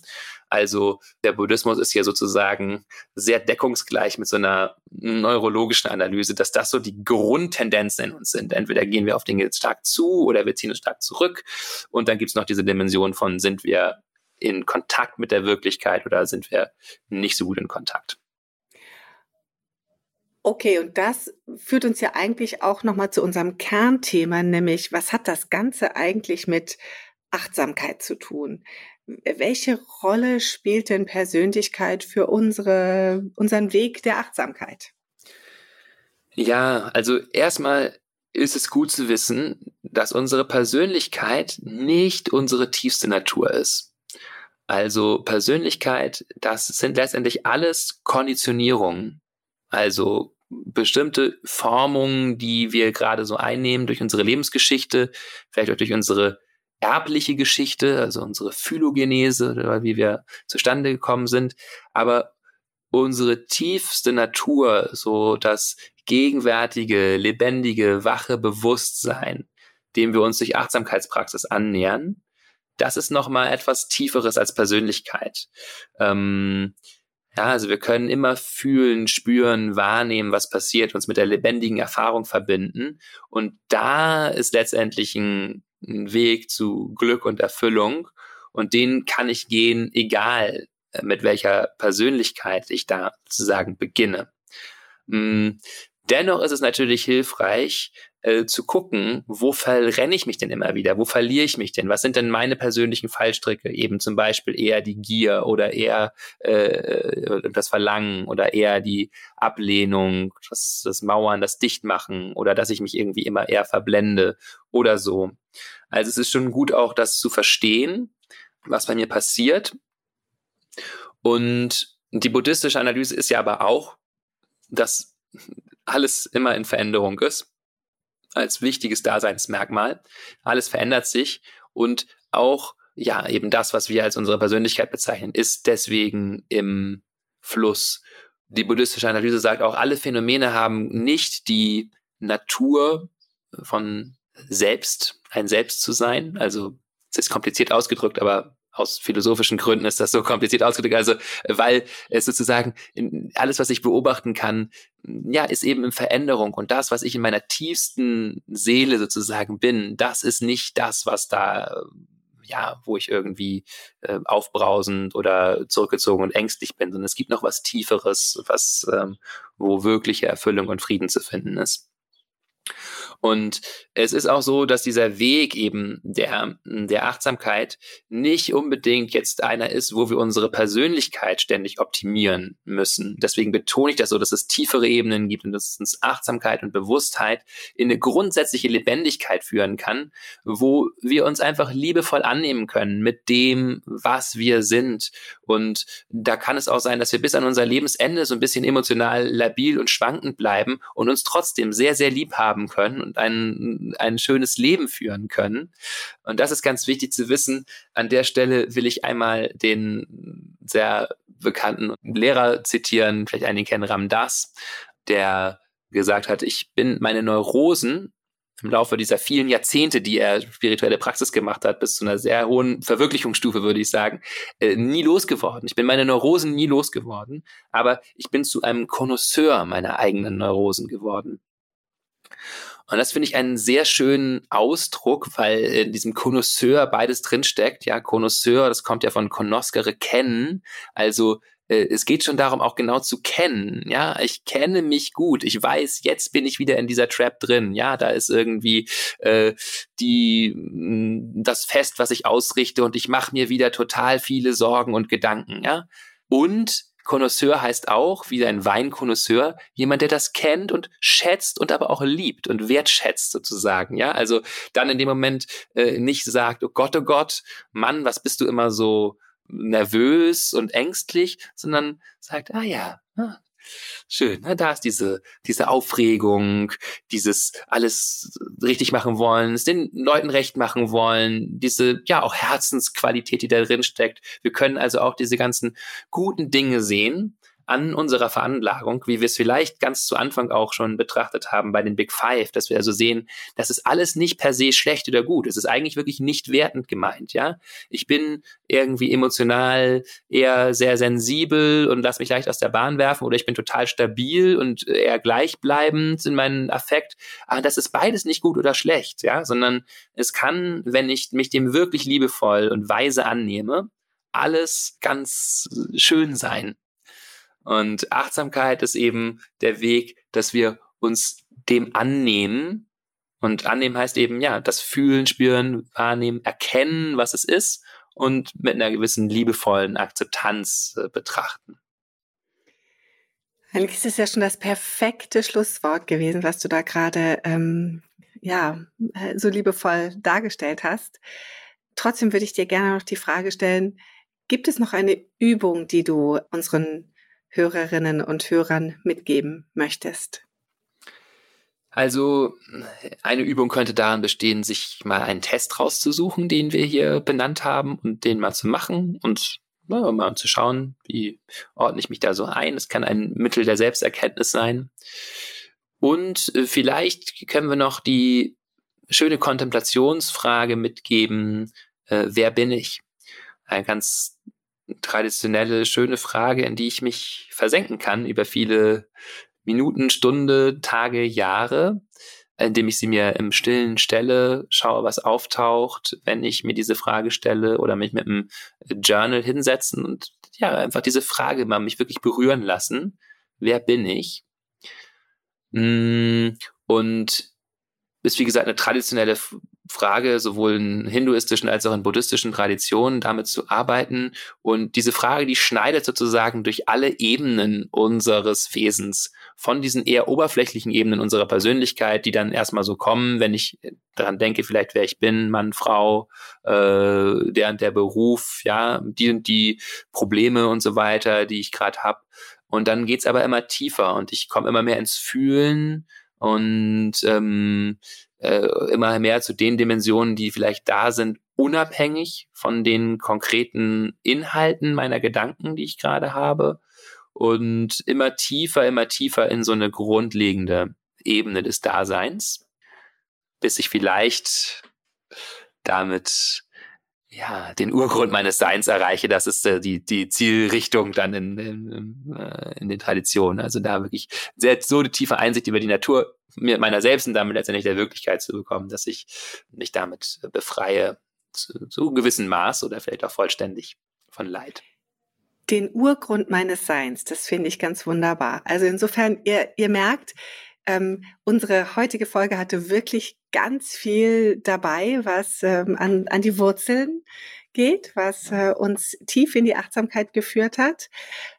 Also der Buddhismus ist hier sozusagen sehr deckungsgleich mit so einer neurologischen Analyse, dass das so die Grundtendenzen in uns sind. Entweder gehen wir auf Dinge stark zu oder wir ziehen uns stark zurück. Und dann gibt es noch diese Dimension von, sind wir in Kontakt mit der Wirklichkeit oder sind wir nicht so gut in Kontakt. Okay, und das führt uns ja eigentlich auch nochmal zu unserem Kernthema, nämlich was hat das Ganze eigentlich mit Achtsamkeit zu tun? Welche Rolle spielt denn Persönlichkeit für unsere, unseren Weg der Achtsamkeit? Ja, also erstmal ist es gut zu wissen, dass unsere Persönlichkeit nicht unsere tiefste Natur ist. Also Persönlichkeit, das sind letztendlich alles Konditionierungen. Also bestimmte Formungen, die wir gerade so einnehmen durch unsere Lebensgeschichte, vielleicht auch durch unsere erbliche Geschichte, also unsere Phylogenese, wie wir zustande gekommen sind, aber unsere tiefste Natur, so das gegenwärtige, lebendige, wache Bewusstsein, dem wir uns durch Achtsamkeitspraxis annähern, das ist nochmal etwas Tieferes als Persönlichkeit. Ähm, ja, also wir können immer fühlen, spüren, wahrnehmen, was passiert, uns mit der lebendigen Erfahrung verbinden. Und da ist letztendlich ein, ein Weg zu Glück und Erfüllung. Und den kann ich gehen, egal äh, mit welcher Persönlichkeit ich da sozusagen beginne. Mm, dennoch ist es natürlich hilfreich, äh, zu gucken, wo verrenne ich mich denn immer wieder? Wo verliere ich mich denn? Was sind denn meine persönlichen Fallstricke? Eben zum Beispiel eher die Gier oder eher äh, das Verlangen oder eher die Ablehnung, das, das Mauern, das Dichtmachen oder dass ich mich irgendwie immer eher verblende oder so. Also es ist schon gut auch das zu verstehen, was bei mir passiert. Und die buddhistische Analyse ist ja aber auch, dass alles immer in Veränderung ist als wichtiges Daseinsmerkmal. Alles verändert sich und auch ja, eben das, was wir als unsere Persönlichkeit bezeichnen, ist deswegen im Fluss. Die buddhistische Analyse sagt auch, alle Phänomene haben nicht die Natur von selbst, ein Selbst zu sein. Also, es ist kompliziert ausgedrückt, aber aus philosophischen Gründen ist das so kompliziert ausgedrückt. Also, weil es sozusagen alles, was ich beobachten kann, ja, ist eben in Veränderung. Und das, was ich in meiner tiefsten Seele sozusagen bin, das ist nicht das, was da, ja, wo ich irgendwie äh, aufbrausend oder zurückgezogen und ängstlich bin, sondern es gibt noch was Tieferes, was, ähm, wo wirkliche Erfüllung und Frieden zu finden ist. Und es ist auch so, dass dieser Weg eben der, der Achtsamkeit nicht unbedingt jetzt einer ist, wo wir unsere Persönlichkeit ständig optimieren müssen. Deswegen betone ich das so, dass es tiefere Ebenen gibt und dass uns Achtsamkeit und Bewusstheit in eine grundsätzliche Lebendigkeit führen kann, wo wir uns einfach liebevoll annehmen können mit dem, was wir sind. Und da kann es auch sein, dass wir bis an unser Lebensende so ein bisschen emotional labil und schwankend bleiben und uns trotzdem sehr, sehr lieb haben können und ein, ein schönes Leben führen können. Und das ist ganz wichtig zu wissen. An der Stelle will ich einmal den sehr bekannten Lehrer zitieren, vielleicht einige kennen Ramdas, der gesagt hat, ich bin meine Neurosen im Laufe dieser vielen Jahrzehnte, die er spirituelle Praxis gemacht hat, bis zu einer sehr hohen Verwirklichungsstufe, würde ich sagen, äh, nie losgeworden. Ich bin meine Neurosen nie losgeworden, aber ich bin zu einem Connoisseur meiner eigenen Neurosen geworden. Und das finde ich einen sehr schönen Ausdruck, weil in diesem Connoisseur beides drinsteckt. Ja, Connoisseur, das kommt ja von Connoscere kennen. Also äh, es geht schon darum, auch genau zu kennen. Ja, ich kenne mich gut. Ich weiß, jetzt bin ich wieder in dieser Trap drin. Ja, da ist irgendwie äh, die mm, das Fest, was ich ausrichte, und ich mache mir wieder total viele Sorgen und Gedanken. Ja, und Connoisseur heißt auch, wie ein Weinkonnoisseur, jemand, der das kennt und schätzt und aber auch liebt und wertschätzt sozusagen. Ja, also dann in dem Moment äh, nicht sagt, oh Gott, oh Gott, Mann, was bist du immer so nervös und ängstlich, sondern sagt, ah ja, ah, schön. Ne? Da ist diese, diese Aufregung, dieses alles richtig machen wollen, es den Leuten recht machen wollen, diese, ja, auch Herzensqualität, die da drin steckt. Wir können also auch diese ganzen guten Dinge sehen an unserer Veranlagung, wie wir es vielleicht ganz zu Anfang auch schon betrachtet haben bei den Big Five, dass wir also sehen, das ist alles nicht per se schlecht oder gut. Es ist eigentlich wirklich nicht wertend gemeint, ja. Ich bin irgendwie emotional eher sehr sensibel und lass mich leicht aus der Bahn werfen oder ich bin total stabil und eher gleichbleibend in meinem Affekt. Aber das ist beides nicht gut oder schlecht, ja, sondern es kann, wenn ich mich dem wirklich liebevoll und weise annehme, alles ganz schön sein. Und Achtsamkeit ist eben der Weg, dass wir uns dem annehmen. Und annehmen heißt eben, ja, das Fühlen, Spüren, Wahrnehmen, erkennen, was es ist und mit einer gewissen liebevollen Akzeptanz äh, betrachten. Eigentlich ist es ja schon das perfekte Schlusswort gewesen, was du da gerade ähm, ja äh, so liebevoll dargestellt hast. Trotzdem würde ich dir gerne noch die Frage stellen: Gibt es noch eine Übung, die du unseren Hörerinnen und Hörern mitgeben möchtest? Also eine Übung könnte darin bestehen, sich mal einen Test rauszusuchen, den wir hier benannt haben und den mal zu machen und na, mal zu schauen, wie ordne ich mich da so ein. Es kann ein Mittel der Selbsterkenntnis sein. Und äh, vielleicht können wir noch die schöne Kontemplationsfrage mitgeben, äh, wer bin ich? Ein ganz traditionelle, schöne Frage, in die ich mich versenken kann über viele Minuten, Stunde, Tage, Jahre, indem ich sie mir im Stillen stelle, schaue, was auftaucht, wenn ich mir diese Frage stelle oder mich mit einem Journal hinsetzen und ja, einfach diese Frage mal mich wirklich berühren lassen. Wer bin ich? Mm, und ist wie gesagt eine traditionelle Frage, sowohl in hinduistischen als auch in buddhistischen Traditionen, damit zu arbeiten. Und diese Frage, die schneidet sozusagen durch alle Ebenen unseres Wesens, von diesen eher oberflächlichen Ebenen unserer Persönlichkeit, die dann erstmal so kommen, wenn ich daran denke, vielleicht wer ich bin, Mann, Frau, äh, der und der Beruf, ja, die und die Probleme und so weiter, die ich gerade habe. Und dann geht's aber immer tiefer und ich komme immer mehr ins Fühlen und ähm, äh, immer mehr zu den Dimensionen, die vielleicht da sind, unabhängig von den konkreten Inhalten meiner Gedanken, die ich gerade habe. Und immer tiefer, immer tiefer in so eine grundlegende Ebene des Daseins, bis ich vielleicht damit ja, den Urgrund meines Seins erreiche, das ist äh, die, die Zielrichtung dann in, in, äh, in den Traditionen. Also da wirklich sehr, so eine tiefe Einsicht über die Natur meiner selbst und damit letztendlich der Wirklichkeit zu bekommen, dass ich mich damit befreie, zu, zu einem gewissen Maß oder vielleicht auch vollständig von Leid. Den Urgrund meines Seins, das finde ich ganz wunderbar. Also insofern, ihr, ihr merkt, ähm, unsere heutige Folge hatte wirklich ganz viel dabei, was ähm, an, an die Wurzeln geht, was äh, uns tief in die Achtsamkeit geführt hat.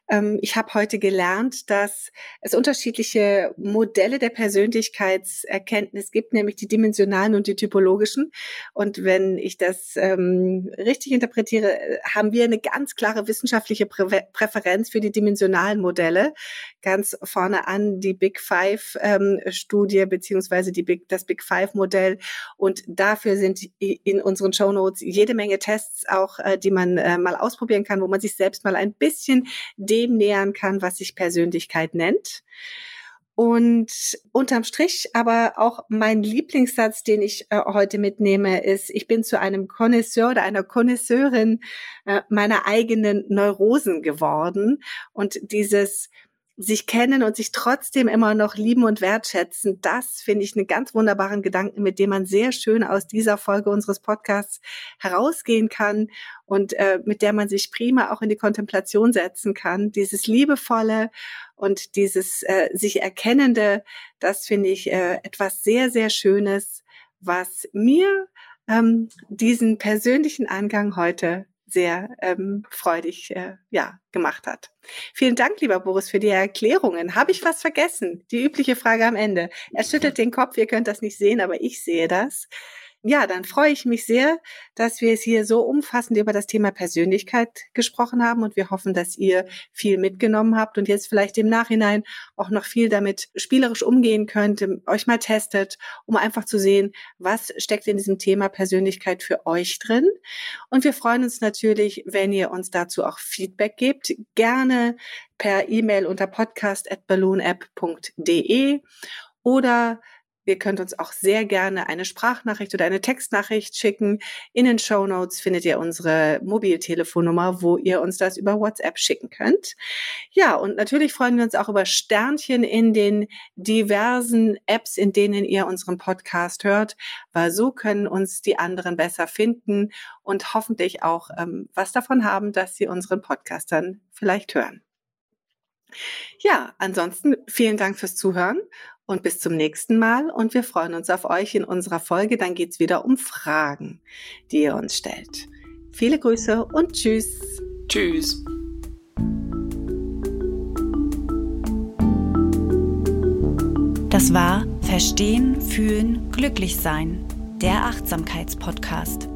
Ähm, ich habe heute gelernt, dass es unterschiedliche Modelle der Persönlichkeitserkenntnis gibt, nämlich die dimensionalen und die typologischen. Und wenn ich das ähm, richtig interpretiere, haben wir eine ganz klare wissenschaftliche Prä Präferenz für die dimensionalen Modelle. Ganz vorne an die Big Five ähm, Studie beziehungsweise die Big, das Big Five Modell. Und dafür sind in unseren Show Notes jede Menge Tests auch, äh, die man äh, mal ausprobieren kann, wo man sich selbst mal ein bisschen dem nähern kann, was sich Persönlichkeit nennt. Und unterm Strich aber auch mein Lieblingssatz, den ich äh, heute mitnehme, ist, ich bin zu einem Connoisseur oder einer Connoisseurin äh, meiner eigenen Neurosen geworden. Und dieses sich kennen und sich trotzdem immer noch lieben und wertschätzen, das finde ich einen ganz wunderbaren Gedanken, mit dem man sehr schön aus dieser Folge unseres Podcasts herausgehen kann und äh, mit der man sich prima auch in die Kontemplation setzen kann. Dieses liebevolle und dieses äh, sich erkennende, das finde ich äh, etwas sehr, sehr Schönes, was mir ähm, diesen persönlichen Angang heute sehr ähm, freudig äh, ja, gemacht hat. Vielen Dank, lieber Boris, für die Erklärungen. Habe ich was vergessen? Die übliche Frage am Ende. Er schüttelt den Kopf, ihr könnt das nicht sehen, aber ich sehe das. Ja, dann freue ich mich sehr, dass wir es hier so umfassend über das Thema Persönlichkeit gesprochen haben und wir hoffen, dass ihr viel mitgenommen habt und jetzt vielleicht im Nachhinein auch noch viel damit spielerisch umgehen könnt, euch mal testet, um einfach zu sehen, was steckt in diesem Thema Persönlichkeit für euch drin. Und wir freuen uns natürlich, wenn ihr uns dazu auch Feedback gebt. Gerne per E-Mail unter podcast.balloonapp.de oder Ihr könnt uns auch sehr gerne eine Sprachnachricht oder eine Textnachricht schicken. In den Show Notes findet ihr unsere Mobiltelefonnummer, wo ihr uns das über WhatsApp schicken könnt. Ja, und natürlich freuen wir uns auch über Sternchen in den diversen Apps, in denen ihr unseren Podcast hört, weil so können uns die anderen besser finden und hoffentlich auch ähm, was davon haben, dass sie unseren Podcast dann vielleicht hören. Ja, ansonsten vielen Dank fürs Zuhören und bis zum nächsten Mal und wir freuen uns auf euch in unserer Folge. Dann geht's wieder um Fragen, die ihr uns stellt. Viele Grüße und tschüss. Tschüss. Das war Verstehen, Fühlen, Glücklich Sein, der Achtsamkeitspodcast.